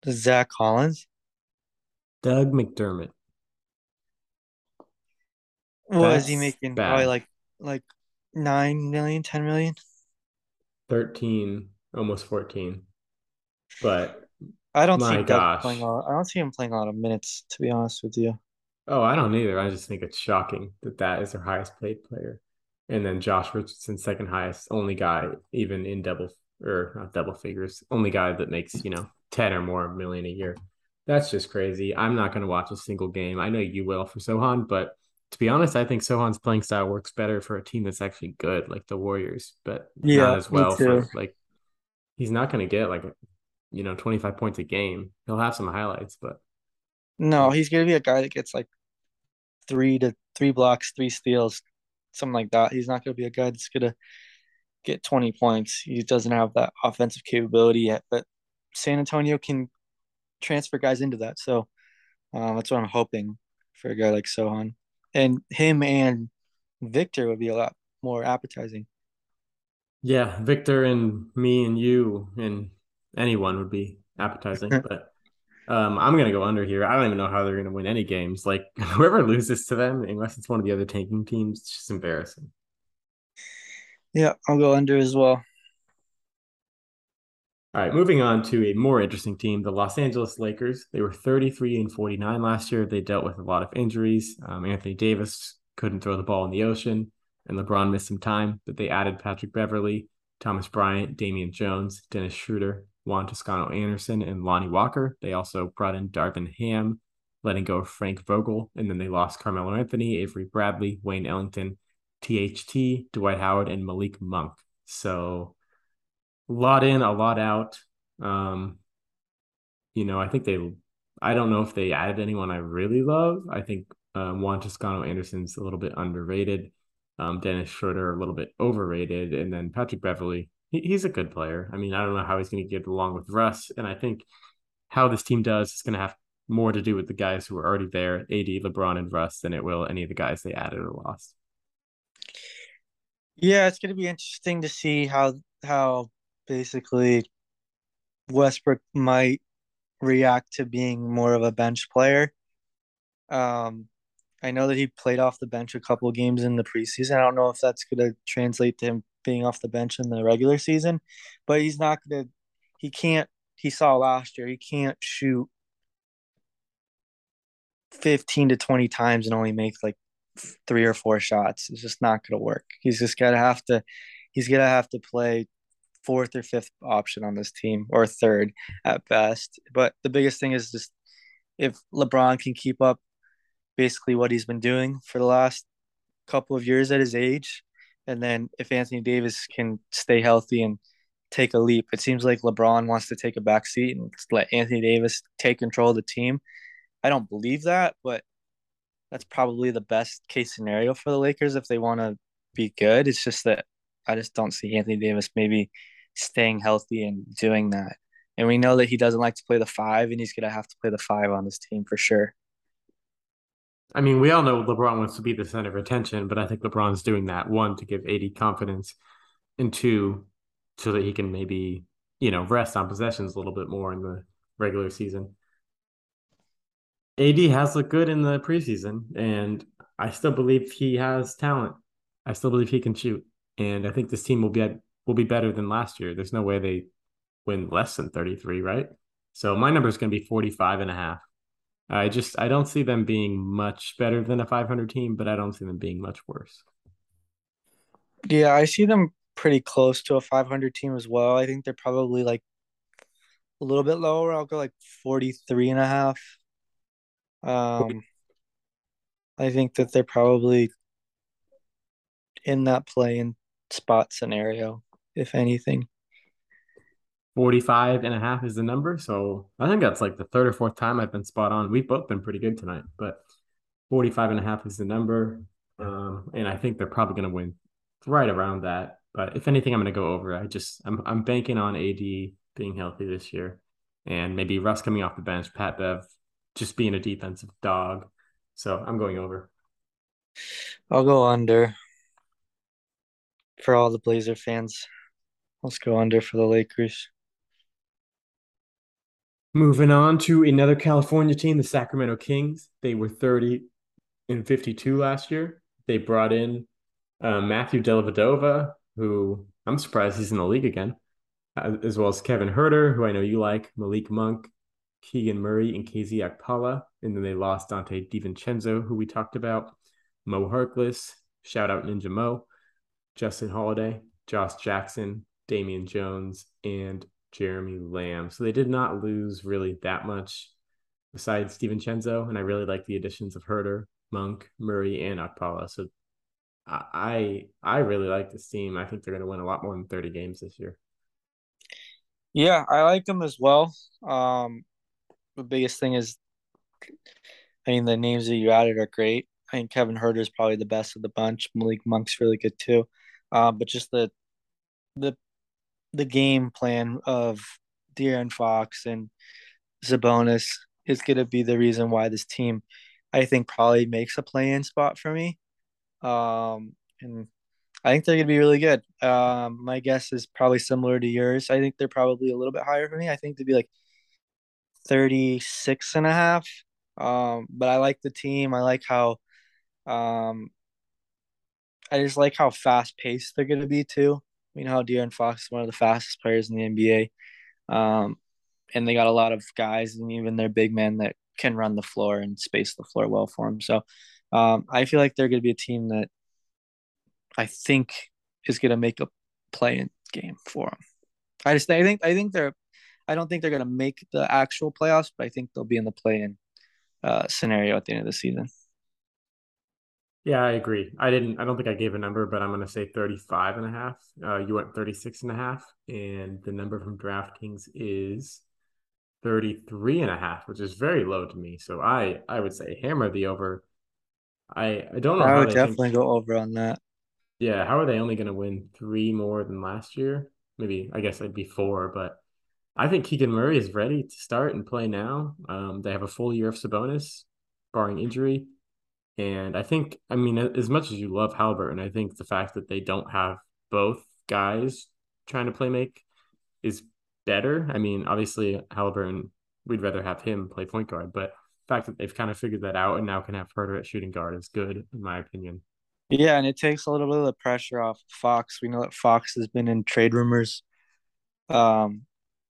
Zach Collins. Doug McDermott. What is he making? Bad. Probably like like nine million, ten million. 13, almost 14. But I don't see gosh. playing lot, I don't see him playing a lot of minutes, to be honest with you. Oh, I don't either. I just think it's shocking that that is their highest paid player. And then Josh Richardson, second highest, only guy even in double or not double figures, only guy that makes, you know, 10 or more million a year. That's just crazy. I'm not going to watch a single game. I know you will for Sochan, but to be honest, I think Sochan's playing style works better for a team that's actually good, like the Warriors, but yeah, not as well for like he's not going to get like you know 25 points a game. He'll have some highlights, but no, he's going to be a guy that gets like three to three blocks, three steals, something like that. He's not going to be a guy that's going to get 20 points. He doesn't have that offensive capability yet, but San Antonio can transfer guys into that. So um, that's what I'm hoping for a guy like Sochan. and him and Victor would be a lot more appetizing. Yeah, Victor and me and you and anyone would be appetizing, but um, I'm gonna go under here. I don't even know how they're gonna win any games. Like whoever loses to them, unless it's one of the other tanking teams, it's just embarrassing. Yeah, I'll go under as well. All right, moving on to a more interesting team, the Los Angeles Lakers. They were 33 and 49 last year. They dealt with a lot of injuries. Um, Anthony Davis couldn't throw the ball in the ocean, and LeBron missed some time, but they added Patrick Beverley, Thomas Bryant, Damian Jones, Dennis Schroeder, Juan Toscano Anderson, and Lonnie Walker. They also brought in Darvin Ham, letting go of Frank Vogel, and then they lost Carmelo Anthony, Avery Bradley, Wayne Ellington, THT, Dwight Howard, and Malik Monk. So a lot in, a lot out. Um, you know, I think they, I don't know if they added anyone I really love. I think um, Juan Toscano Anderson's a little bit underrated. Um, Dennis Schroeder a little bit overrated, and then Patrick Beverley. He, he's a good player. I mean, I don't know how he's going to get along with Russ, and I think how this team does is going to have more to do with the guys who are already there, AD, LeBron, and Russ, than it will any of the guys they added or lost. Yeah, it's going to be interesting to see how how basically Westbrook might react to being more of a bench player. Um, I know that he played off the bench a couple games in the preseason. I don't know if that's going to translate to him being off the bench in the regular season, but he's not going to, he can't, he saw last year, he can't shoot 15 to 20 times and only make like three or four shots. It's just not going to work. He's just going to have to, he's going to have to play fourth or fifth option on this team or third at best. But the biggest thing is just if LeBron can keep up basically what he's been doing for the last couple of years at his age, and then if Anthony Davis can stay healthy and take a leap. It seems like LeBron wants to take a back seat and let Anthony Davis take control of the team. I don't believe that, but that's probably the best case scenario for the Lakers if they want to be good. It's just that I just don't see Anthony Davis maybe staying healthy and doing that. And we know that he doesn't like to play the five, and he's going to have to play the five on this team for sure. I mean, we all know LeBron wants to be the center of attention, but I think LeBron's doing that one to give AD confidence, and two, so that he can maybe you know rest on possessions a little bit more in the regular season. AD has looked good in the preseason, and I still believe he has talent. I still believe he can shoot, and I think this team will be will be better than last year. There's no way they win less than 33, right? So my number is going to be 45 and a half. I just I don't see them being much better than a 500 team, but I don't see them being much worse. Yeah, I see them pretty close to a 500 team as well. I think they're probably like a little bit lower. I'll go like 43 and a half. Um, I think that they're probably in that play playing spot scenario, if anything. 45 and a half is the number. So I think that's like the third or fourth time I've been spot on. We've both been pretty good tonight, but 45 and a half is the number. Um, and I think they're probably going to win right around that. But if anything, I'm going to go over. I just, I'm, I'm banking on AD being healthy this year and maybe Russ coming off the bench, Pat Bev just being a defensive dog. So I'm going over. I'll go under for all the Blazer fans. Let's go under for the Lakers. Moving on to another California team, the Sacramento Kings. They were 30 and 52 last year. They brought in uh, Matthew Dellavedova, who I'm surprised he's in the league again, uh, as well as Kevin Huerter, who I know you like, Malik Monk, Keegan Murray, and KZ Okpala. And then they lost Donte DiVincenzo, who we talked about, Mo Harkless, shout out Ninja Mo, Justin Holiday, Josh Jackson, Damian Jones, and Jeremy Lamb. So they did not lose really that much besides DiVincenzo. And I really like the additions of Huerter, Monk, Murray, and Okpala. So I I really like this team. I think they're going to win a lot more than 30 games this year. Yeah, I like them as well. Um, the biggest thing is, I mean, the names that you added are great. I think Kevin Huerter is probably the best of the bunch. Malik Monk's really good too. Uh, but just the the the game plan of De'Aaron Fox and Sabonis is going to be the reason why this team, I think, probably makes a play-in spot for me. Um, and I think they're going to be really good. Um, my guess is probably similar to yours. I think they're probably a little bit higher for me. I think to be like 36 and a half. Um, but I like the team. I like how, um, I just like how fast paced they're going to be too. We know how De'Aaron Fox is one of the fastest players in the NBA. Um, and they got a lot of guys and even their big men that can run the floor and space the floor well for them. So um, I feel like they're going to be a team that I think is going to make a play-in game for them. I just I think I think they're I don't think they're going to make the actual playoffs, but I think they'll be in the play-in uh, scenario at the end of the season. Yeah, I agree. I didn't, I don't think I gave a number, but I'm going to say 35 and a half. Uh, you went 36 and a half, and the number from DraftKings is 33 and a half, which is very low to me. So I, I would say hammer the over. I, I don't know. I would definitely think, go over on that. Yeah. How are they only going to win three more than last year? Maybe, I guess it'd be four, but I think Keegan Murray is ready to start and play now. Um, they have a full year of Sabonis, barring injury. And I think, I mean, as much as you love Halliburton, I think the fact that they don't have both guys trying to play make is better. I mean, obviously, Halliburton, we'd rather have him play point guard, but the fact that they've kind of figured that out and now can have Huerter at shooting guard is good, in my opinion. Yeah, and it takes a little bit of the pressure off Fox. We know that Fox has been in trade rumors, um,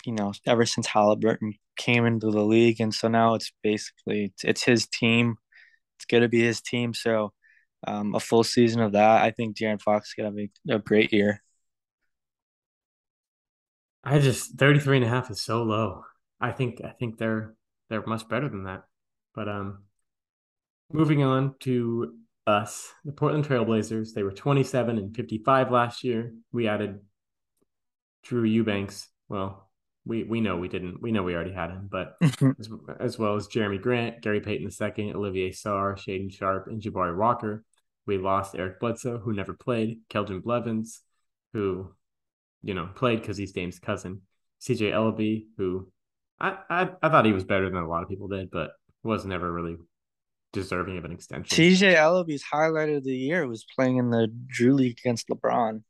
you know, ever since Halliburton came into the league, and so now it's basically it's his team it's going to be his team. So um, a full season of that, I think De'Aaron Fox is going to have a, a great year. I just 33 and a half is so low. I think I think they're they're much better than that. But um moving on to us, the Portland Trailblazers, they were 27 and 55 last year. We added Drew Eubanks. Well, we we know we didn't. We know we already had him, but as, as, well as Jerami Grant, Gary Payton II, Olivier Sarr, Shaedon Sharpe, and Jabari Walker. We lost Eric Bledsoe, who never played, Keljin Blevins, who, you know, played because he's Dame's cousin, CJ Elleby, who I, I I thought he was better than a lot of people did, but was never really deserving of an extension. CJ Elleby's highlight of the year was playing in the Drew League against LeBron.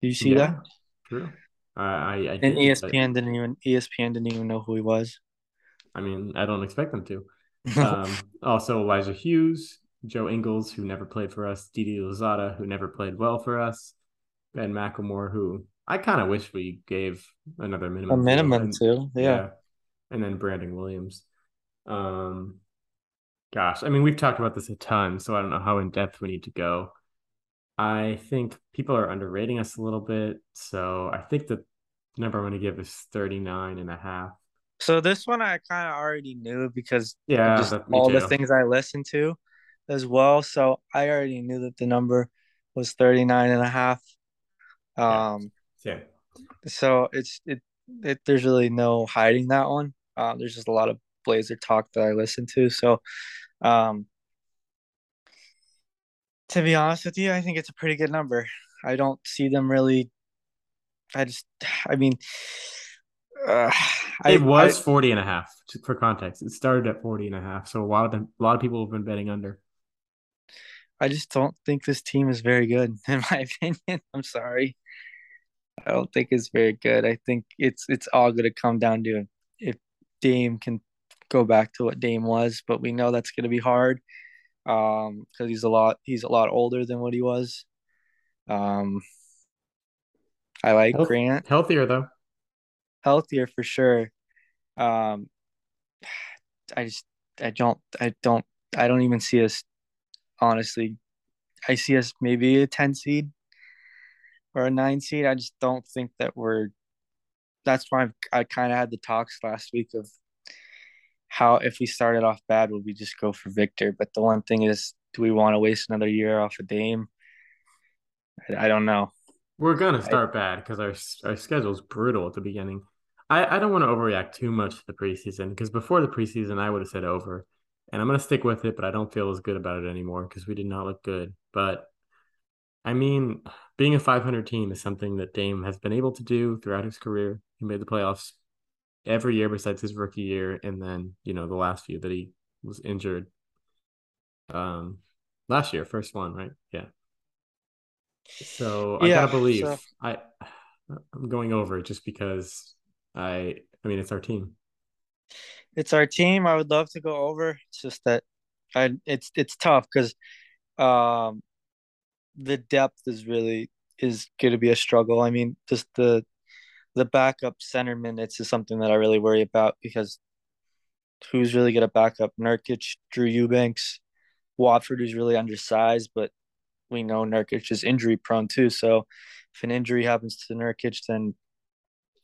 Do you see yeah, that? True. Uh, I, I and ESPN didn't even ESPN didn't even know who he was. I mean, I don't expect them to. um, also, Elijah Hughes, Joe Ingles, who never played for us, Didi Louzada, who never played well for us, Ben McLemore, who I kind of wish we gave another minimum. A minimum too, yeah. yeah. And then Brandon Williams. Um, gosh, I mean, we've talked about this a ton, so I don't know how in depth we need to go. I think people are underrating us a little bit. So I think the number I'm going to give is 39 and a half. So this one I kind of already knew because yeah, just all too. the things I listened to as well. So I already knew that the number was 39 and a half. Um, yeah. yeah. So it's, it, it, there's really no hiding that one. Um, there's just a lot of Blazer talk that I listen to. So, um, to be honest with you, I think it's a pretty good number. I don't see them really. I just, I mean, uh, it I, was I, 40 and a half for context. It started at 40 and a half. So a lot of them, a lot of people have been betting under. I just don't think this team is very good, in my opinion. I'm sorry. I don't think it's very good. I think it's it's all going to come down to if Dame can go back to what Dame was, but we know that's going to be hard um because he's a lot he's a lot older than what he was. Um, I like Health, Grant healthier though, healthier for sure. Um, I just I don't I don't I don't even see us honestly. I see us maybe a ten seed or a nine seed. I just don't think that we're. That's why I've, I kind of had the talks last week of how if we started off bad, would we just go for Victor? But the one thing is, do we want to waste another year off a of Dame? I, I, don't know. We're gonna start I, bad because our our schedule is brutal at the beginning. I, I don't want to overreact too much to the preseason because before the preseason I would have said over, and I'm gonna stick with it, but I don't feel as good about it anymore because we did not look good. But I mean, being a 500 team is something that Dame has been able to do throughout his career. He made the playoffs every year besides his rookie year, and then you know the last few that he was injured. Um, last year, first one, right? Yeah. So I gotta believe so... I I'm going over just because I I mean it's our team. It's our team. I would love to go over. It's just that I it's it's tough because um the depth is really is going to be a struggle. I mean, just the the backup center minutes is something that I really worry about because who's really going to back up Nurkic, Drew Eubanks, Watford, who's really undersized, but we know Nurkic is injury prone too. So if an injury happens to Nurkic, then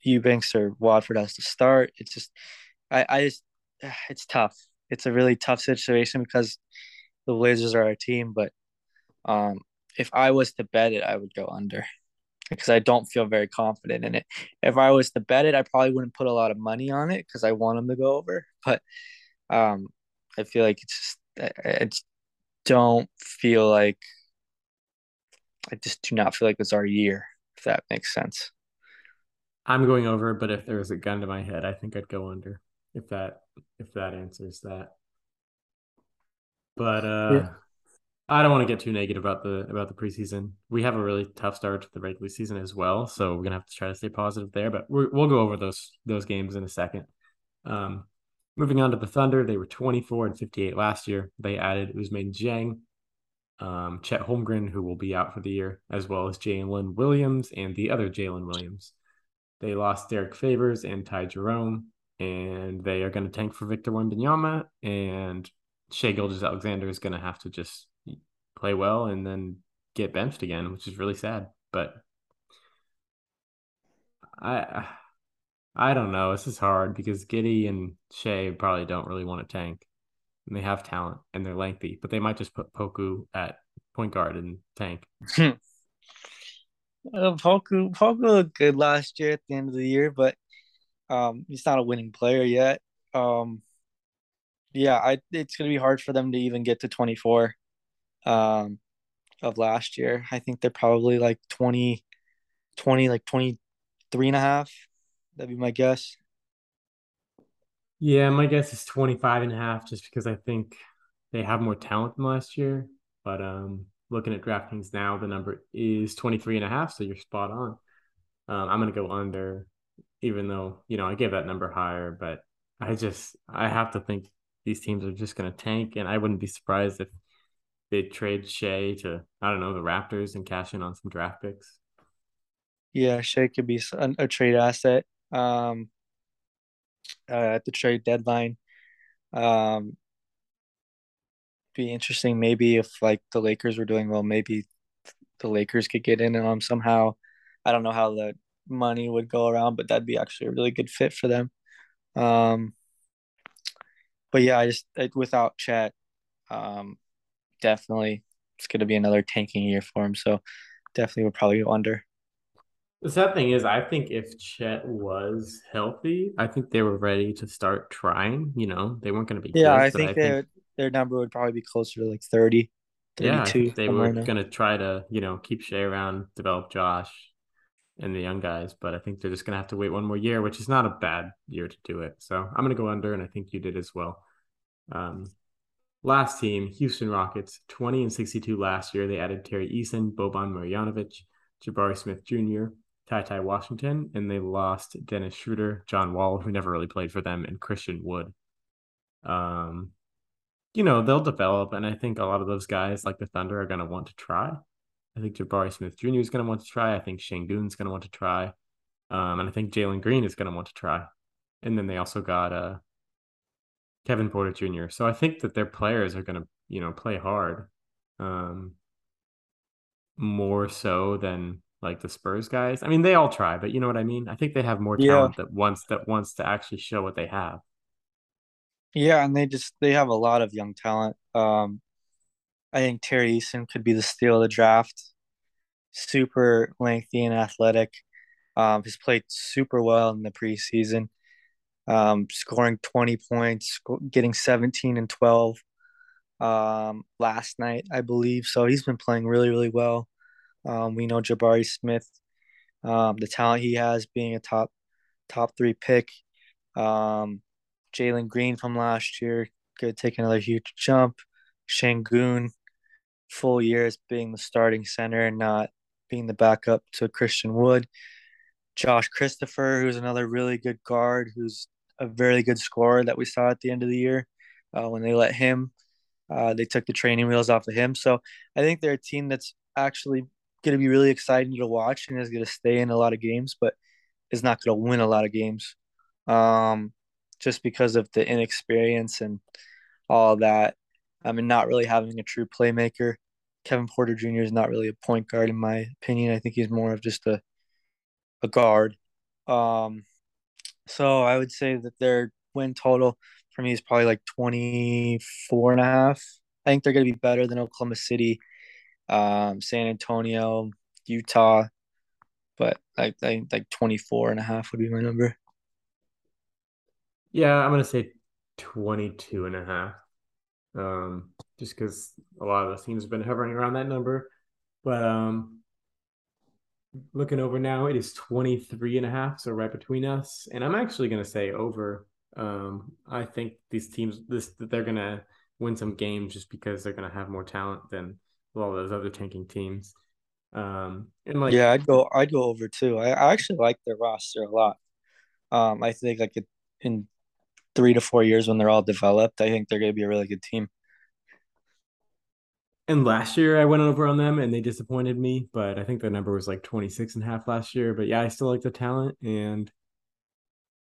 Eubanks or Watford has to start. It's just, I, I just, it's tough. It's a really tough situation because the Blazers are our team. But um, if I was to bet it, I would go under because I don't feel very confident in it. If I was to bet it, I probably wouldn't put a lot of money on it because I want them to go over. But um, I feel like it's just I, I just don't feel like I just do not feel like it's our year. If that makes sense. I'm going over, but if there was a gun to my head, I think I'd go under. If that if that answers that. But uh yeah. I don't want to get too negative about the about the preseason. We have a really tough start to the regular season as well, so we're gonna have to try to stay positive there. But we will go over those those games in a second. Um, moving on to the Thunder, they were 24 and 58 last year. They added Ousmane Dieng, um, Chet Holmgren, who will be out for the year, as well as Jalen Williams and the other Jalen Williams. They lost Derrick Favors and Ty Jerome, and they are going to tank for Victor Wembanyama, and Shai Gilgeous-Alexander is going to have to just play well and then get benched again, which is really sad. But I I don't know. This is hard because Giddey and Shai probably don't really want to tank. And they have talent and they're lengthy, but they might just put Poku at point guard and tank. Uh, Poku Poku looked good last year at the end of the year, but um, he's not a winning player yet. Um, yeah, I it's gonna be hard for them to even get to 24 um, of last year. I think they're probably like 20, 20, like 23 and a half. That'd be my guess. Yeah, my guess is 25 and a half just because I think they have more talent than last year. But um, looking at DraftKings now, the number is 23 and a half, so you're spot on. Um, I'm going to go under, even though, you know, I gave that number higher, but I just, I have to think these teams are just going to tank. And I wouldn't be surprised if they trade Shai to, I don't know, the Raptors and cash in on some draft picks. Yeah, Shai could be a, a trade asset um, uh, at the trade deadline. Um, be interesting maybe if like the Lakers were doing well, maybe the Lakers could get in on them somehow. I don't know how the money would go around, but that'd be actually a really good fit for them. Um, but yeah, I just without Chet, um, definitely it's going to be another tanking year for him. So definitely would probably go under. The sad thing is, I think if Chet was healthy, I think they were ready to start trying. You know, they weren't going to be. Yeah, good, I, think, I think their number would probably be closer to like 30, 32. Yeah, they were going to try to, you know, keep Shai around, develop Josh and the young guys, but I think they're just going to have to wait one more year, which is not a bad year to do it. So I'm going to go under, and I think you did as well. Um, last team, Houston Rockets, 20 and 62 last year. They added Tari Eason, Boban Marjanovic, Jabari Smith Jr., Ty Ty Washington, and they lost Dennis Schroeder, John Wall, who never really played for them, and Christian Wood. Um, you know, they'll develop. And I think a lot of those guys, like the Thunder, are going to want to try. I think Jabari Smith Jr. is going to want to try. I think Sengun's going to want to try. Um, and I think Jalen Green is going to want to try. And then they also got uh, Kevin Porter Jr. So I think that their players are going to, you know, play hard um, more so than like the Spurs guys. I mean, they all try, but you know what I mean? I think they have more talent yeah. that wants that wants to actually show what they have. Yeah, and they just they have a lot of young talent. Um, I think Tari Eason could be the steal of the draft. Super lengthy and athletic. Um, he's played super well in the preseason, um, scoring 20 points, getting 17 and 12 um, last night, I believe. So he's been playing really, really well. Um, we know Jabari Smith, um, the talent he has being a top top three pick. Um, Jalen Green from last year could take another huge jump. Sengun, full years being the starting center and not being the backup to Christian Wood. Josh Christopher, who's another really good guard, who's a very good scorer that we saw at the end of the year uh, when they let him. Uh, they took the training wheels off of him. So I think they're a team that's actually going to be really exciting to watch and is going to stay in a lot of games, but is not going to win a lot of games. Um, just because of the inexperience and all that. I mean, not really having a true playmaker. Kevin Porter Jr. is not really a point guard, in my opinion. I think he's more of just a a guard. Um, so I would say that their win total for me is probably like 24 and a half. I think they're going to be better than Oklahoma City, um, San Antonio, Utah, but I, I think like 24 and a half would be my number. Yeah, I'm gonna say 22 and a half. Um, just because a lot of those teams have been hovering around that number. But um looking over now, it is 23 and a half, so right between us. And I'm actually gonna say over. Um, I think these teams this they're gonna win some games just because they're gonna have more talent than all those other tanking teams. Um, and like yeah, I'd go I'd go over too. I, I actually like their roster a lot. Um, I think like in three to four years when they're all developed, I think they're going to be a really good team. And last year I went over on them and they disappointed me, but I think the number was like 26 and a half last year. But yeah, I still like the talent. And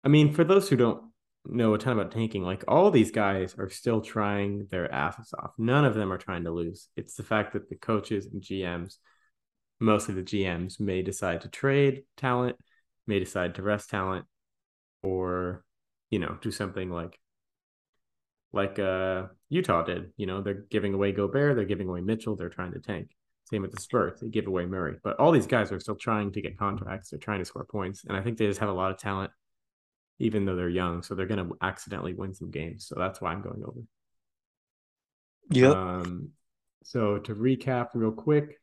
I mean, for those who don't know a ton about tanking, like all these guys are still trying their asses off. None of them are trying to lose. It's the fact that the coaches and GMs, mostly the GMs, may decide to trade talent, may decide to rest talent, or you know, do something like like uh Utah did. You know, they're giving away Gobert, they're giving away Mitchell, they're trying to tank. Same with the Spurs. They give away Murray. But all these guys are still trying to get contracts. They're trying to score points. And I think they just have a lot of talent, even though they're young. So they're going to accidentally win some games. So that's why I'm going over. Yeah. Um, so to recap real quick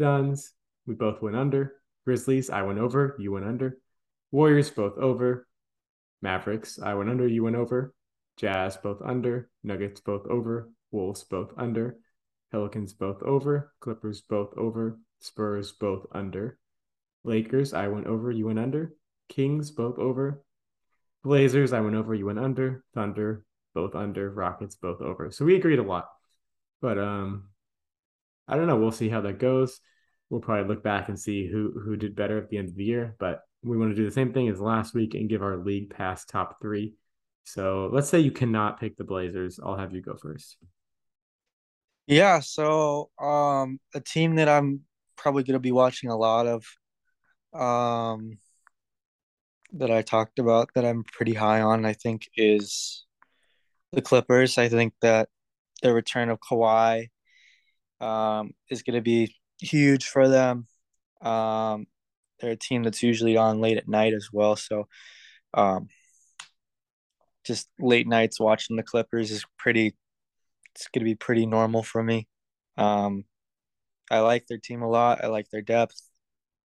Suns, we both went under. Grizzlies, I went over. You went under. Warriors, both over. Mavericks, I went under. You went over. Jazz, both under. Nuggets, both over. Wolves, both under. Pelicans both over, Clippers both over, Spurs both under. Lakers, I went over, you went under. Kings both over. Blazers, I went over, you went under. Thunder both under. Rockets both over. So we agreed a lot. But um I don't know, we'll see how that goes. We'll probably look back and see who who did better at the end of the year, but we want to do the same thing as last week and give our league pass top 3. So let's say you cannot pick the Blazers. I'll have you go first. Yeah, so um a team that I'm probably going to be watching a lot of um that I talked about that I'm pretty high on I think is the Clippers. I think that the return of Kawhi um is going to be huge for them. Um they're a team that's usually on late at night as well, so um just late nights watching the Clippers is pretty it's going to be pretty normal for me. Um, I like their team a lot. I like their depth.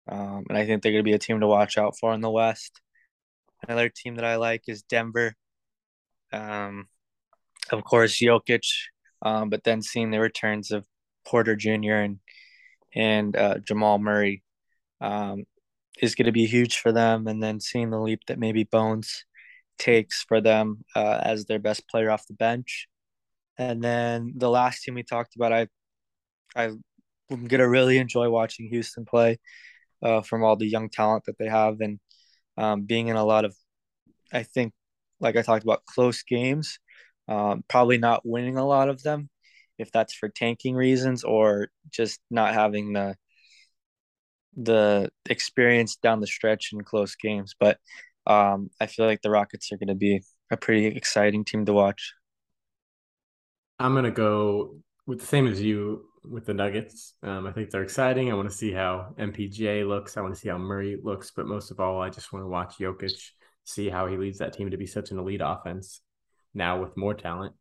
Um, and I think they're going to be a team to watch out for in the West. Another team that I like is Denver. Um, of course, Jokic, um, but then seeing the returns of Porter Jr. and and uh, Jamal Murray um, is going to be huge for them. And then seeing the leap that maybe Bones takes for them uh, as their best player off the bench and then the last team we talked about, I I'm gonna really enjoy watching Houston play uh, from all the young talent that they have and um, being in a lot of, I think, like I talked about, close games. Um, probably not winning a lot of them, if that's for tanking reasons or just not having the the experience down the stretch in close games. But um, I feel like the Rockets are going to be a pretty exciting team to watch. I'm gonna go with the same as you with the Nuggets. Um, I think they're exciting. I want to see how MPJ looks. I want to see how Murray looks, but most of all, I just want to watch Jokic, see how he leads that team to be such an elite offense now with more talent.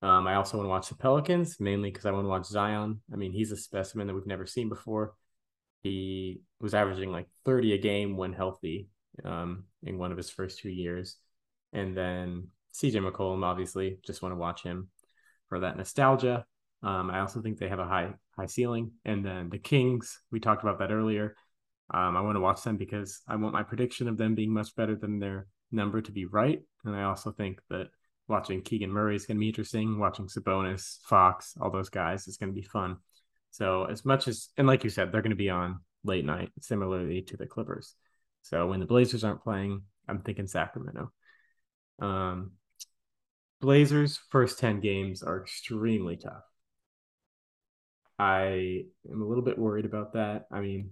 Um, I also want to watch the Pelicans mainly because I want to watch Zion. I mean, he's a specimen that we've never seen before. He was averaging like 30 a game when healthy um, in one of his first two years. And then CJ McCollum, obviously, just want to watch him for that nostalgia. Um, I also think they have a high high ceiling. And then the Kings, we talked about that earlier. Um, I want to watch them because I want my prediction of them being much better than their number to be right. And I also think that watching Keegan Murray is going to be interesting. Watching Sabonis, Fox, all those guys is going to be fun. So as much as and like you said, they're going to be on late night, similarly to the Clippers. So when the Blazers aren't playing, I'm thinking Sacramento. Um, Blazers' first 10 games are extremely tough. I am a little bit worried about that. I mean,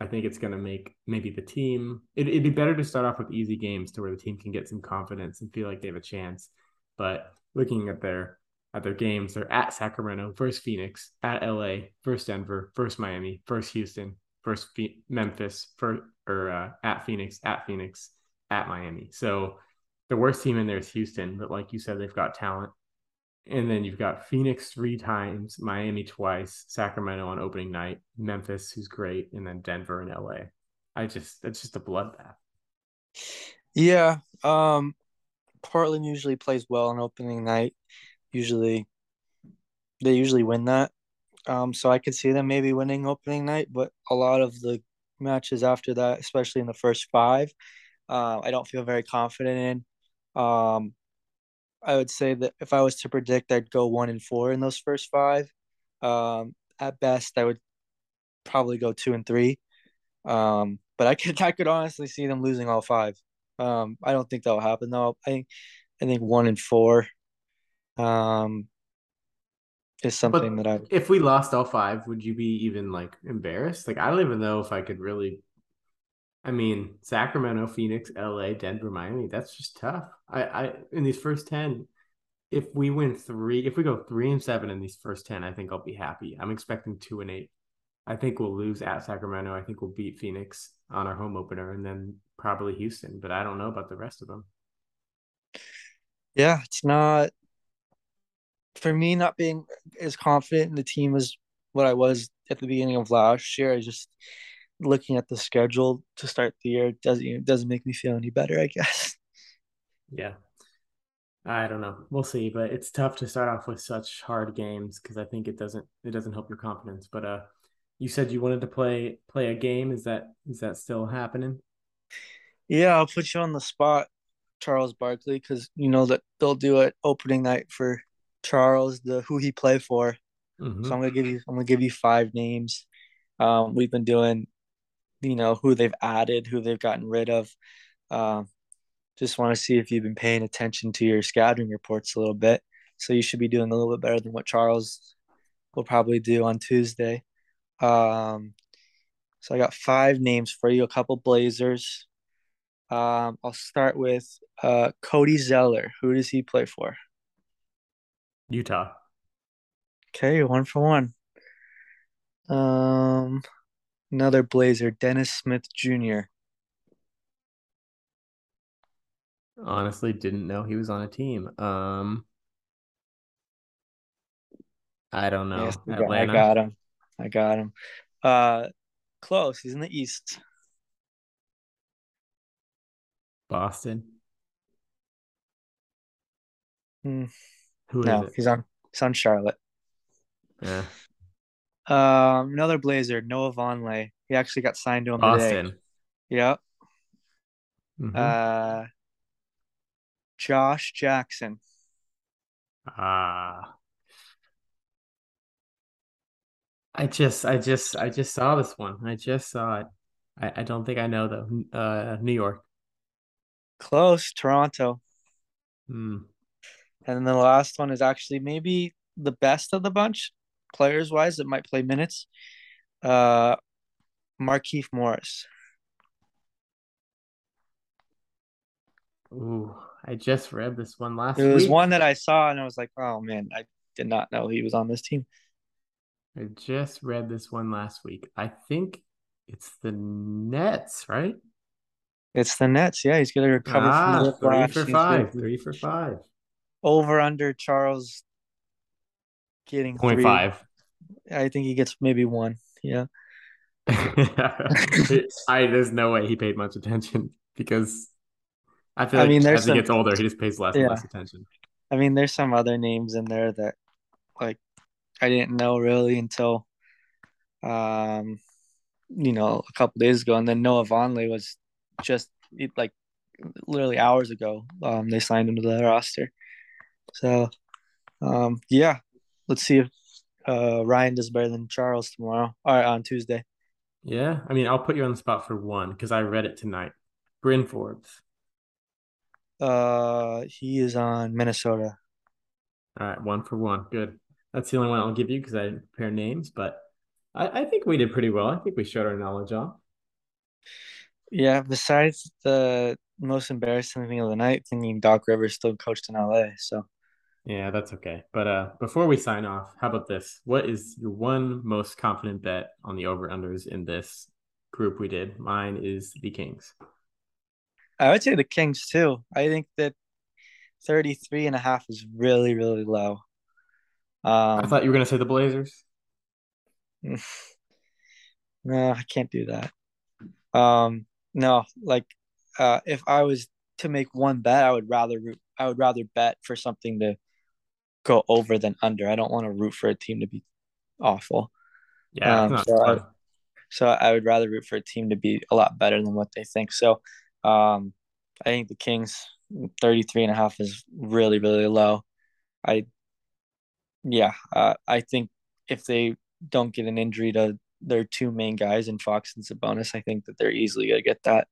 I think it's going to make maybe the team, it, it'd be better to start off with easy games to where the team can get some confidence and feel like they have a chance. But looking at their at their games, they're at Sacramento, versus Phoenix, at LA, versus Denver, versus Miami, versus Houston, versus Memphis, for or uh, at Phoenix, at Phoenix, at Miami. So the worst team in there is Houston, but like you said, they've got talent. And then you've got Phoenix three times, Miami twice, Sacramento on opening night, Memphis, who's great, and then Denver and LA. I just that's just a bloodbath. Yeah. Um Portland usually plays well on opening night. Usually they usually win that. Um so I could see them maybe winning opening night, but a lot of the matches after that, especially in the first five, uh, I don't feel very confident in. Um, I would say that if I was to predict, I'd go one and four in those first five. Um, at best, I would probably go two and three. Um, but I could I could honestly see them losing all five. Um, I don't think that will happen though. I think I think one and four um, is something but that I. If we lost all five, would you be even like embarrassed? Like I don't even know if I could really I mean, Sacramento, Phoenix, LA, Denver, Miami, that's just tough. I, I in these first 10, if we win three, if we go three and seven in these first ten, I think I'll be happy. I'm expecting two and eight. I think we'll lose at Sacramento. I think we'll beat Phoenix on our home opener, and then probably Houston. But I don't know about the rest of them. Yeah, it's not for me. Not being as confident in the team as what I was at the beginning of last year. I just looking at the schedule to start the year doesn't doesn't make me feel any better. I guess. Yeah, I don't know. We'll see, but it's tough to start off with such hard games because I think it doesn't it doesn't help your confidence. But uh, you said you wanted to play play a game. Is that is that still happening? Yeah, I'll put you on the spot, Charles Barkley, because you know that they'll do it opening night for Charles, the who he play for. Mm-hmm. So I'm gonna give you I'm gonna give you five names. Um, we've been doing, you know, who they've added, who they've gotten rid of. Um, just want to see if you've been paying attention to your scouting reports a little bit. So you should be doing a little bit better than what Charles will probably do on Tuesday. Um, so I got five names for you, a couple Blazers. Um, I'll start with uh, Cody Zeller. Who does he play for? Utah. Okay, one for one. Um, another Blazer, Dennis Smith Jr. Honestly, didn't know he was on a team. Um, I don't know. Yes, I got him. I got him. Uh, close. He's in the East. Boston. Hmm. Who no, is it? He's on. He's on Charlotte. Yeah. Um, another Blazer, Noah Vonleh. He actually got signed to him Boston. today. Yep. Mm-hmm. Uh, Josh Jackson. Ah. Uh, I just, I just, I just saw this one. I just saw it. I, I don't think I know though. Uh, New York. Close, Toronto. Hmm. And then the last one is actually maybe the best of the bunch, players wise, that might play minutes. Uh, Markieff Morris. Ooh, I just read this one last. Week. It was week. one that I saw, and I was like, "Oh man, I did not know he was on this team." I just read this one last week. I think it's the Nets, right? It's the Nets. Yeah, he's going to recover ah, from three for five. Three for five. Over under Charles getting point five. I think he gets maybe one. Yeah. I there's no way he paid much attention because I feel I like mean, as some, he gets older, he just pays less yeah. and less attention. I mean, there's some other names in there that like I didn't know really until um you know a couple days ago, and then Noah Vonleh was just like literally hours ago. Um, they signed him to the roster. So, um, yeah, let's see if uh, Ryan does better than Charles tomorrow or on Tuesday. Yeah, I mean, I'll put you on the spot for one because I read it tonight. Bryn Forbes. Uh, he is on Minnesota. All right, one for one. Good. That's the only one I'll give you because I didn't prepare names, but I, I think we did pretty well. I think we showed our knowledge off. Yeah, besides the most embarrassing thing of the night, thinking Doc Rivers still coached in LA. So yeah, that's okay. But uh before we sign off, how about this? What is your one most confident bet on the over unders in this group we did? Mine is the Kings. I would say the Kings too. I think that 33 and a half is really, really low. Um, I thought you were going to say the Blazers. no, I can't do that. Um, no, like uh, if I was to make one bet, I would rather I would rather bet for something to go over than under. I don't want to root for a team to be awful. Yeah, um, so, I, so I would rather root for a team to be a lot better than what they think. So um, I think the Kings 33 and a half is really, really low. I, yeah, uh, I think if they don't get an injury to their two main guys in Fox and Sabonis, I think that they're easily gonna get that.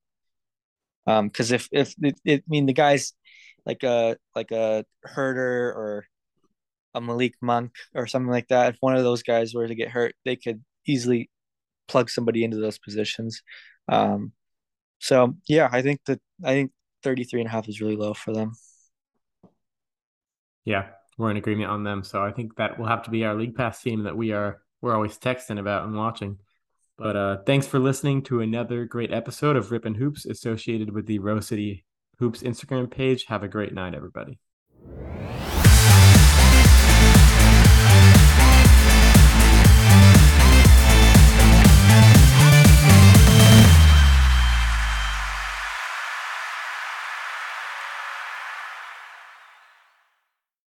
Um, because if if it, it, I mean the guys like a like a Huerter or a Malik Monk or something like that, if one of those guys were to get hurt, they could easily plug somebody into those positions. Um, so yeah, I think that I think 33 and a half is really low for them. Yeah, we're in agreement on them. So I think that will have to be our league pass team that we are we're always texting about and watching. But uh, thanks for listening to another great episode of Rip 'N' Hoops associated with the Rose City Hoops Instagram page. Have a great night, everybody.